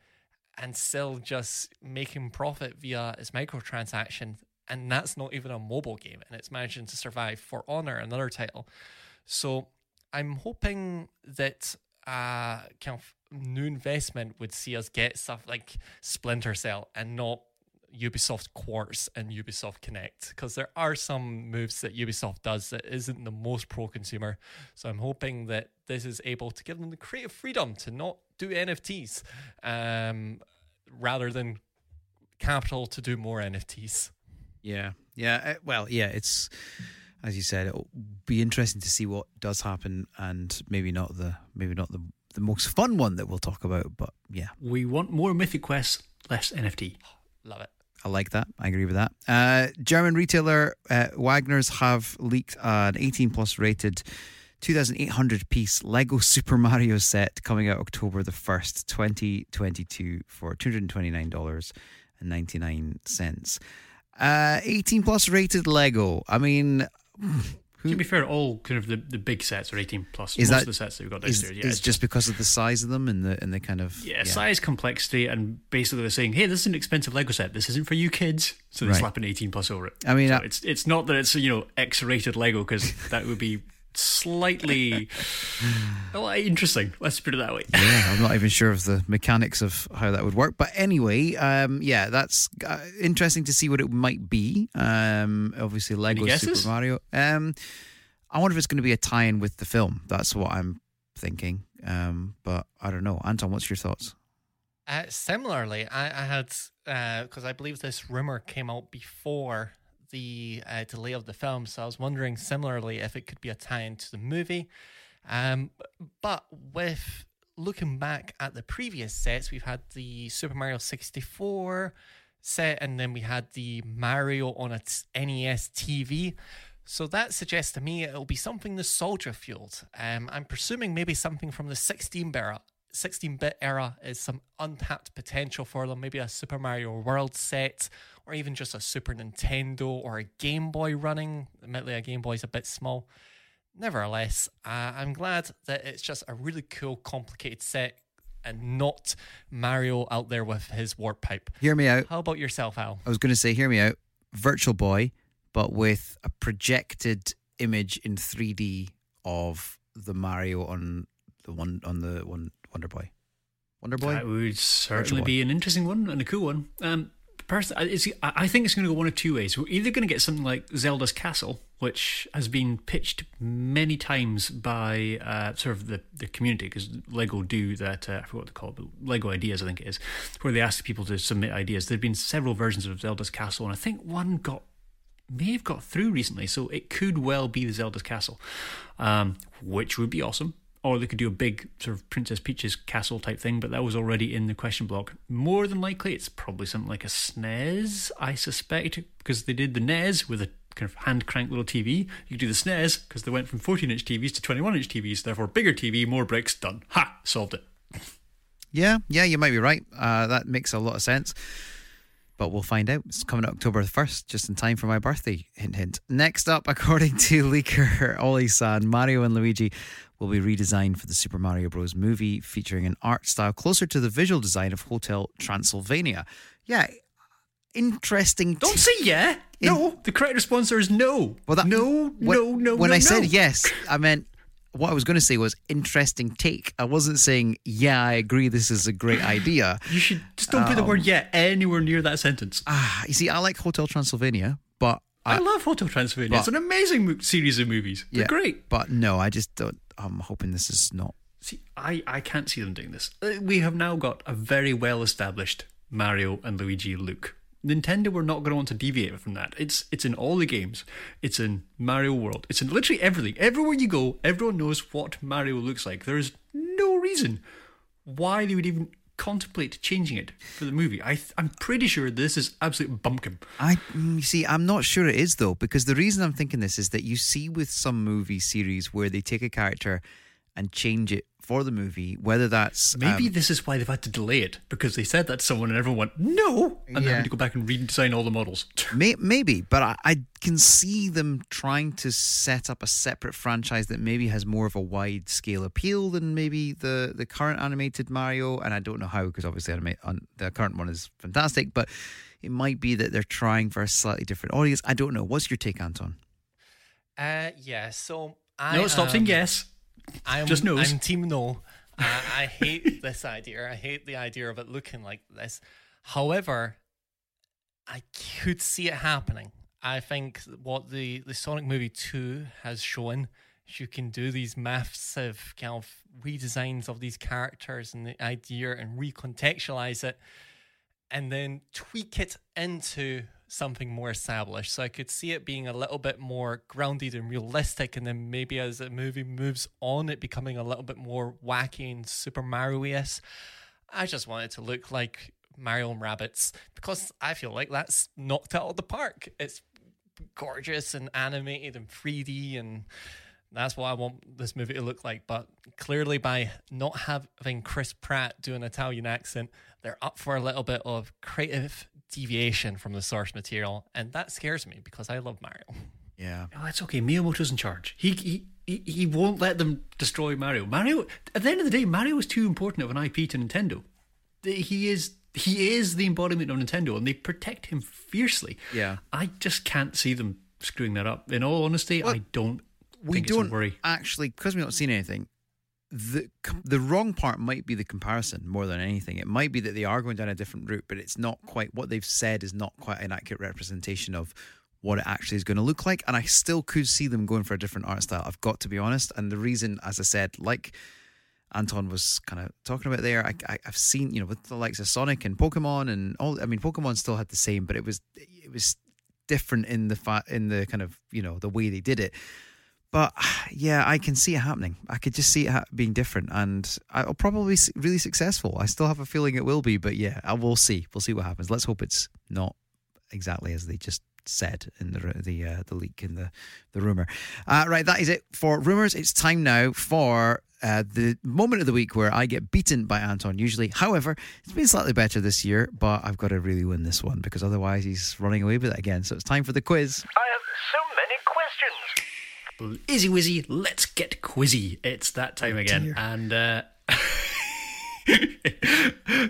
and still just making profit via its microtransaction. And that's not even a mobile game, and it's managing to survive for Honor, another title. So I'm hoping that uh, kind of new investment would see us get stuff like Splinter Cell and not Ubisoft Quartz and Ubisoft Connect because there are some moves that Ubisoft does that isn't the most pro consumer. So I'm hoping that this is able to give them the creative freedom to not do NFTs um, rather than capital to do more NFTs. Yeah, yeah. uh, Well, yeah. It's as you said. It'll be interesting to see what does happen, and maybe not the maybe not the the most fun one that we'll talk about. But yeah, We want more Mythic Quests, less NFT. Love it. I like that. I agree with that. Uh, German retailer uh, Wagner's have leaked an 18 plus rated 2,800 piece Lego Super Mario set coming out October the 1st, 2022 for $229.99. Uh, 18 plus rated Lego. I mean, Hmm. To be fair, all kind of the, the big sets are 18 plus. Is Most that- of the sets that we've got is, downstairs. Yeah, is it's just because of the size of them and the and the kind of Yeah, size, complexity, and basically they're saying, "Hey, this is an expensive Lego set. This isn't for you kids." So they Right. slap an 18 plus over it. I mean, So I- it's it's not that it's you know X-rated Lego because that would be slightly well, interesting. Let's put it that way. yeah, I'm not even sure of the mechanics of how that would work. But anyway, um, yeah, that's uh, interesting to see what it might be. Um, obviously, Lego? Super Mario. Um, I wonder if it's going to be a tie-in with the film. That's what I'm thinking. Um, but I don't know. Anton, what's your thoughts? Uh, similarly, I, I had because I believe this rumor came out before the uh, delay of the film, so I was wondering similarly if it could be a tie-in to the movie. Um, but with looking back at the previous sets, we've had the Super Mario 64 set, and then we had the Mario on a NES TV. So that suggests to me it'll be something nostalgia fueled. Um, I'm presuming maybe something from the 16 era 16 bit era is some untapped potential for them. Maybe a Super Mario World set, or even just a Super Nintendo or a Game Boy running. Admittedly, a Game Boy is a bit small. Nevertheless, uh, I'm glad that it's just a really cool, complicated set and not Mario out there with his warp pipe. Hear me out. How about yourself, Al? I was going to say, hear me out. Virtual Boy, but with a projected image in 3D of the Mario on the one on the one Wonder Boy. Wonder Boy. That would certainly be an interesting one and a cool one. Um, personally, I think it's going to go one of two ways. We're either going to get something like Zelda's Castle, which has been pitched many times by uh, sort of the, the community, because Lego do that, uh, I forgot what they call it, but Lego Ideas, I think it is, where they ask people to submit ideas. There have been several versions of Zelda's Castle, and I think one got may have got through recently, so it could well be the Zelda's Castle, um, which would be awesome. Or they could do a big sort of Princess Peach's castle type thing, but that was already in the question block. More than likely, it's probably something like a SNES, I suspect, because they did the NES with a kind of hand crank little TV. You could do the SNES because they went from 14 inch TVs to 21 inch TVs, therefore bigger TV, more bricks, done. Ha! Solved it. Yeah, yeah, you might be right. Uh, that makes a lot of sense. But we'll find out. It's coming October the 1st, just in time for my birthday. Hint, hint. Next up, according to leaker Ollie San, Mario and Luigi will be redesigned for the Super Mario Bros. movie, featuring an art style closer to the visual design of Hotel Transylvania. Yeah, interesting. Don't say yeah. In- no. The correct response is no. Well, that- no, when, no, no. When no, I said yes, I meant what I was going to say was interesting take. I wasn't saying yeah, I agree. This is a great idea. You should just don't put the word Um, yeah anywhere near that sentence. Ah, you see, I like Hotel Transylvania, but I, I- love Hotel Transylvania. it's an amazing mo- series of movies. They're Yeah. great. But no, I just don't. I'm hoping this is not. See, I, I can't see them doing this. Uh, We have now got a very well established Mario and Luigi look. Nintendo were not going to want to deviate from that. It's it's in all the games. It's in Mario World. It's in literally everything. Everywhere you go, everyone knows what Mario looks like. There is no reason why they would even contemplate changing it for the movie. I I'm pretty sure this is absolute bumpkin. I mm, see. I'm not sure it is though, because the reason I'm thinking this is that you see with some movie series where they take a character and change it for the movie, whether that's Maybe um, this is why they've had to delay it because they said that to someone and everyone went no, and they Yeah. had to go back and redesign all the models. May, maybe, but I, I can see them trying to set up a separate franchise that maybe has more of a wide scale appeal than maybe the, the current animated Mario. And I don't know how, because obviously anima- on, the current one is fantastic, but it might be that they're trying for a slightly different audience. I don't know. What's your take, Anton? Uh, yeah. So I no, stop saying yes. I'm, Just knows. I'm team no. Uh, I hate this idea. I hate the idea of it looking like this. However, I could see it happening. I think what the, the Sonic movie 2 has shown is you can do these massive kind of redesigns of these characters and the idea and recontextualize it and then tweak it into something more established. So I could see it being a little bit more grounded and realistic, and then maybe as the movie moves on, it becoming a little bit more wacky and Super Mario. I just want it to look like Mario and Rabbids because I feel like that's knocked out of the park. It's gorgeous and animated and 3D and that's what I want this movie to look like. But clearly, by not having Chris Pratt do an Italian accent, they're up for a little bit of creative deviation from the source material, and that scares me because I love Mario. Yeah. Oh, that's okay. Miyamoto's in charge. He, he he he won't let them destroy Mario. Mario. At the end of the day, Mario is too important of an IP to Nintendo. He is he is the embodiment of Nintendo, and they protect him fiercely. Yeah. I just can't see them screwing that up. In all honesty, I don't. we it's don't worry. actually because we've not seen anything. The the wrong part might be the comparison more than anything. It might be that they are going down a different route, but it's not quite what they've said is not quite an accurate representation of what it actually is going to look like. And I still could see them going for a different art style. I've got to be honest. And the reason, as I said, like Anton was kind of talking about there, I, I, I've seen you know with the likes of Sonic and Pokemon and all. I mean, Pokemon still had the same, but it was it was different in the fa- in the kind of you know the way they did it. But yeah, I can see it happening. I could just see it ha- being different, and I'll probably be really successful. I still have a feeling it will be, but yeah, I will see. We'll see what happens. Let's hope it's not exactly as they just said in the the uh, the leak in the the rumor. Uh, right, that is it for rumors. It's time now for. Uh, the moment of the week where I get beaten by Anton usually. However, it's been slightly better this year, but I've got to really win this one because otherwise he's running away with it again. So it's time for the quiz. I have so many questions. Izzy Wizzy, let's get quizzy. It's that time again. And uh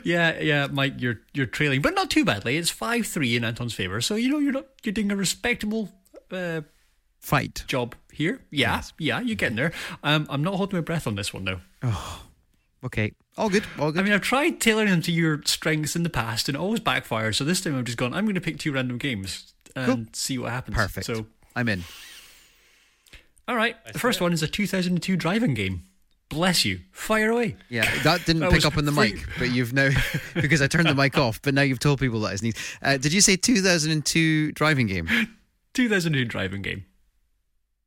Yeah, yeah, Mike, you're you're trailing, but not too badly. It's five three in Anton's favour. So you know you're not you're doing a respectable uh Fight. job here. Yeah, yeah, you're getting there. Um I'm not holding my breath on this one though. Okay, all good, all good. I mean I've tried tailoring them to your strengths in the past and it always backfired. So this time I've just gone, I'm gonna pick two random games and see what happens. Perfect. So I'm in. All right. The first one is a two thousand and two driving game. Bless you. Fire away. Yeah, that didn't That pick up on the free. mic, but you've now because I turned the mic off. But now you've told people that it's neat. Uh, did you say 2002 driving game? 2002 driving game.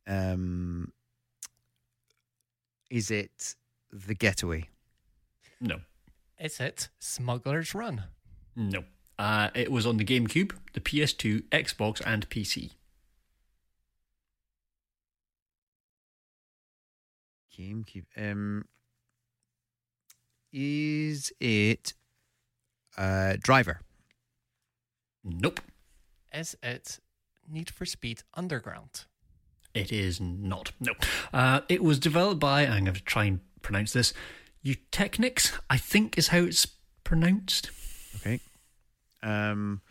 Um, is it the Getaway? No. Is it Smuggler's Run? No. Uh, it was on the GameCube, the PS2, Xbox, and PC. GameCube. Um, is it uh, Driver? Nope. Is it Need for Speed Underground? It is not. No. Uh, it was developed by, I'm going to try and pronounce this, Eutechnyx, I think is how it's pronounced. Okay. Um,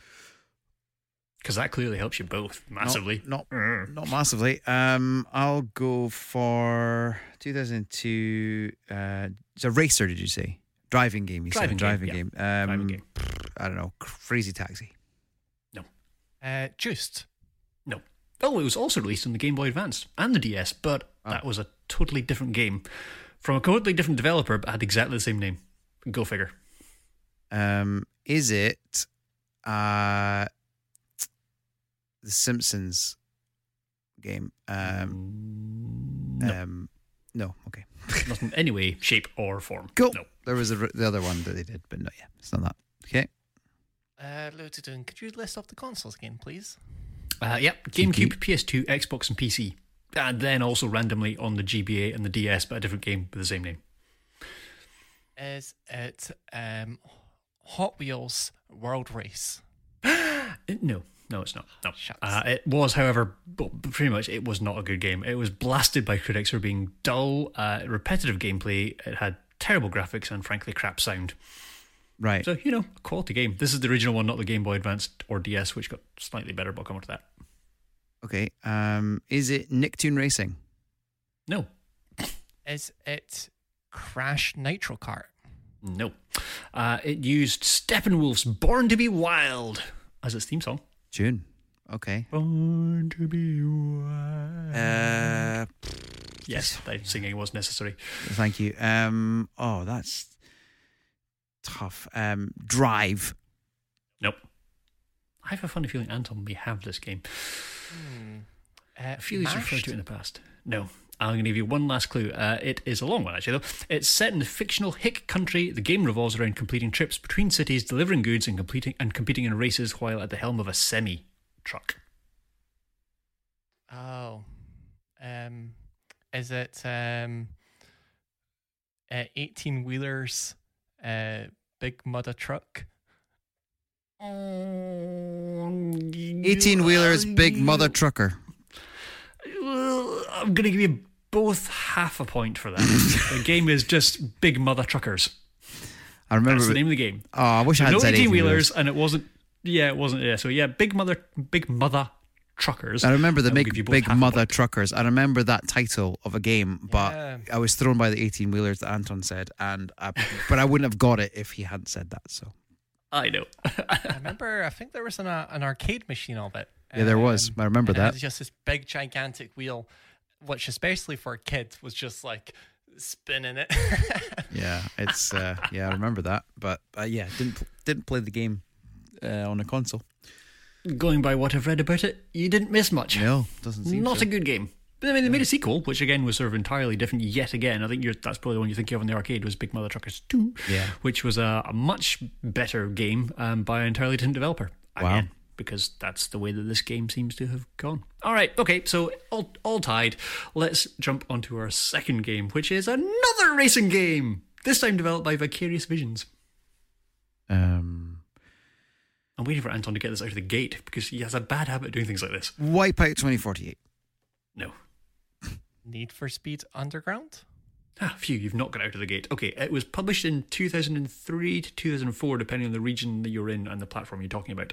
Because that clearly helps you both massively. Not not, not massively. Um, I'll go for 2002. Uh, it's a racer. Did you say driving game? You Driving said driving game, game. Um, Driving game. I don't know. Crazy Taxi. No. Uh, Just. No. Oh, it was also released on the Game Boy Advance and the DS, but that was a totally different game from a totally different developer, but had exactly the same name. Go figure. Um, is it uh, the Simpsons game? Um, No. um, no. Okay. Not in any way, shape, or form. Cool. No. There was a, the other one that they did, but no, yeah, it's not that. Okay. Uh, Lutadun, could you list off the consoles again, please? Uh, yep. GameCube, PS2, Xbox, and PC. And then also randomly on the GBA and the DS, but a different game with the same name. Is it um, Hot Wheels World Race? Uh, No, no, it's not. No. Uh, it was, however, pretty much it was not a good game. It was blasted by critics for being dull, uh, repetitive gameplay. It had terrible graphics and, frankly, crap sound. Right. So, you know, a quality game. This is the original one, not the Game Boy Advance or DS, which got slightly better, but I'll come on to that. okay. Um, is it Nicktoon Racing? No, Is it Crash Nitro Kart? no. Uh, it used Steppenwolf's Born to Be Wild as its theme song. June. Okay. Born to be wild. Uh, yes, that singing was necessary. thank you. Um, oh, that's tough. Um, Drive. Nope. I have a funny feeling Anton may have this game. Uh, I feel he's referred to it in the past. No. I'm going to give you one last clue. Uh, it is a long one, actually, though. It's set in the fictional Hick country. The game revolves around completing trips between cities, delivering goods, and completing and competing in races while at the helm of a semi truck. Oh, um, is it um, uh, eighteen wheelers, uh, big mudda truck? 18 wheelers, big mother trucker. I'm going to give you both half a point for that. the game is just Big Mutha Truckers. I remember. That's the name of the game. Oh, I wish I had no said 18 18 wheelers, and it wasn't. Yeah, it wasn't. Yeah, so yeah, Big Mother, Big Mother Truckers. I remember the I will give you big, big mother truckers. I remember that title of a game, but Yeah. I was thrown by the 18 wheelers that Anton said, and I, but I wouldn't have got it if he hadn't said that. So I know. I remember. I think there was an uh, an arcade machine of it. yeah, there was. Um, I remember and it that. was just this big gigantic wheel, which especially for a kid was just like spinning it. Yeah, it's uh, yeah, I remember that. But uh, yeah, didn't didn't play the game uh, on a console. Going by what I've read about it, you didn't miss much. No, doesn't seem Not so. a good game. But I mean, they made a sequel, which again was sort of entirely different yet again. I think you're, that's probably the one you think of in the arcade was Big Mutha Truckers 2, Yeah. which was a, a much better game um, by an entirely different developer. Wow. Again, because that's the way that this game seems to have gone. All right, okay, so all, all tied. Let's jump onto our second game, which is another racing game. This time developed by Vicarious Visions. Um, I'm waiting for Anton to get this out of the gate because he has a bad habit of doing things like this. Wipeout 2048. No. Need for Speed Underground. Ah, phew, you've not got out of the gate. Okay, it was published in 2003 to 2004, depending on the region that you're in and the platform you're talking about.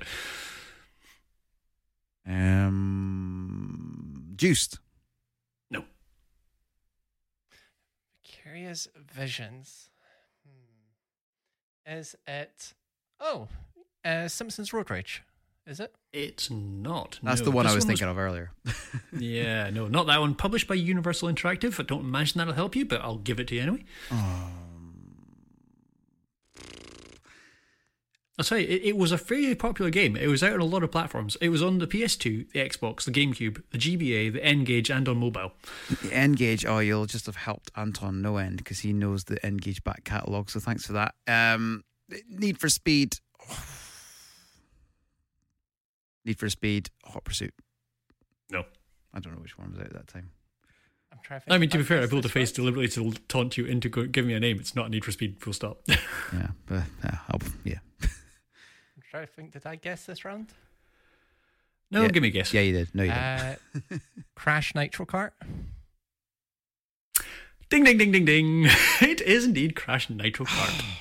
Um, Juiced. No. Curious Visions. Hmm. Is it? Oh, uh, Simpsons Road Rage. Is it? It's not. That's no. the one I This was thinking of earlier. Yeah, no, not that one. Published by Universal Interactive. I don't imagine that'll help you, but I'll give it to you anyway. I'll tell you, it, it was a fairly popular game. It was out on a lot of platforms. It was on the PS2, the Xbox, the GameCube, the GBA, the N-Gage, and on mobile. The N-Gage, oh, you'll just have helped Anton no end because he knows the N-Gage back catalogue, so thanks for that. Um, Need for Speed. Need for Speed, Hot Pursuit. No. I don't know which one was out at that time. I'm trying. To I mean, to be fair, I if pulled a face right. deliberately to taunt you into go- giving me a name. It's not Need for Speed, full stop. Yeah, but uh, yeah. I'm trying to think. Did I guess this round? no, Yeah. give me a guess. Yeah, you did. No, you didn't. Uh, Crash Nitro Kart. Ding, ding, ding, ding, ding. it is indeed Crash Nitro Kart.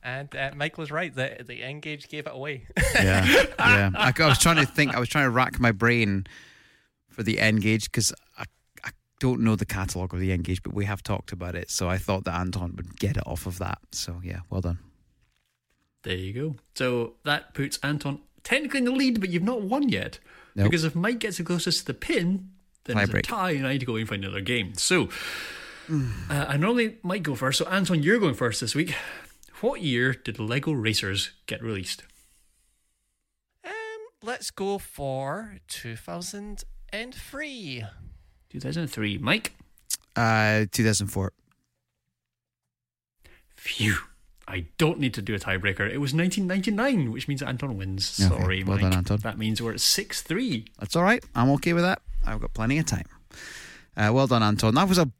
And uh, Mike was right. The the N-Gage gave it away. Yeah, yeah. I, I was trying to think. I was trying to rack my brain for the N-Gage because I, I don't know the catalogue of the N-Gage, but we have talked about it. So I thought that Anton would get it off of that. So yeah, well done. There you go. So that puts Anton technically in the lead, but you've not won yet. Nope. Because if Mike gets the closest to the pin, then it's a tie, and I need to go and find another game. So, uh, I normally might go first. So, Anton, you're going first this week. What year did Lego Racers get released? Um, let's go for 2003. 2003. Mike? Uh, 2004. Phew. I don't need to do a tiebreaker. It was 1999, which means Anton wins. Okay, Sorry, well Mike. done, Anton. That means we're at 6 3. That's all right. I'm okay with that. I've got plenty of time. Uh, well done, Anton. That was a,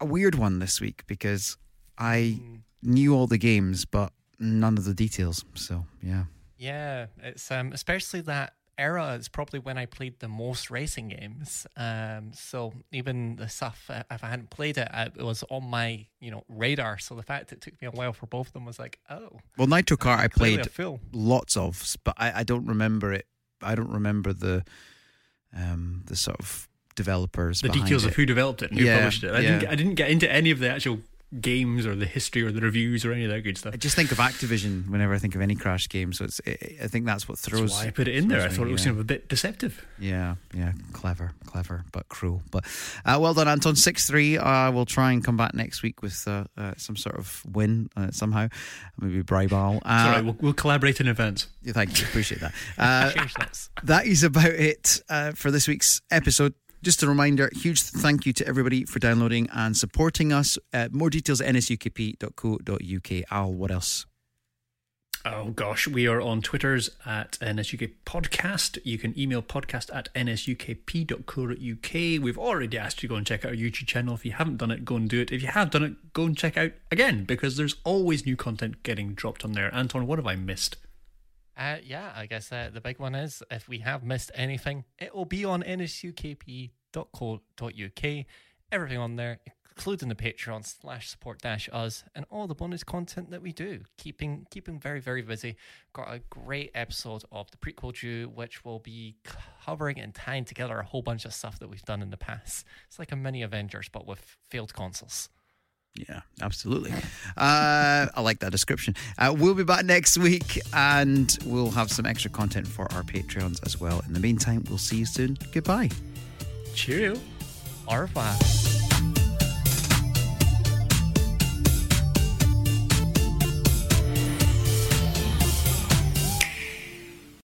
a weird one this week because I knew all the games, but none of the details. So, yeah. Yeah, it's um especially that era is probably when I played the most racing games. Um, so even the stuff uh, if I hadn't played it, I, it was on my you know radar. So the fact it took me a while for both of them was like, oh, Well, Nitro Kart I played a fool. lots of, but I, I don't remember it. I don't remember the um, the sort of developers. The behind details it. of who developed it and who Yeah, published it. I, yeah. didn't, I didn't get into any of the actual games or the history or the reviews or any of that good stuff. I just think of Activision whenever I think of any Crash game. So it's. I I think that's what throws. That's why I put it in there. I thought it was yeah. kind of a bit deceptive. Yeah, yeah, clever, clever, but cruel. But uh, well done, Anton. Six three. Uh, we'll try and come back next week with uh, uh, some sort of win uh, somehow. Maybe bribe Uh, all right. We'll, we'll collaborate in advance. yeah, thank you. Appreciate that. Uh, that is about it uh, for this week's episode. Just a reminder, huge thank you to everybody for downloading and supporting us. Uh, more details at nsukp.co.uk. Al, what else? Oh gosh, we are on Twitters at NSUK Podcast. You can email podcast at nsukp.co.uk. We've already asked you to go and check out our YouTube channel. If you haven't done it, go and do it. If you have done it, go and check out again because there's always new content getting dropped on there. Anton, what have I missed? Uh, yeah, I guess uh, the big one is if we have missed anything, it will be on nsukp.co.uk. Everything on there, including the Patreon slash support dash us and all the bonus content that we do. Keeping keeping very very busy. Got a great episode of the prequel due, which will be covering and tying together a whole bunch of stuff that we've done in the past. It's like a mini Avengers, but with failed consoles. Yeah, absolutely. Uh, I like that description. Uh, we'll be back next week and we'll have some extra content for our Patreons as well. In the meantime, we'll see you soon. Goodbye. Cheerio. Revoir.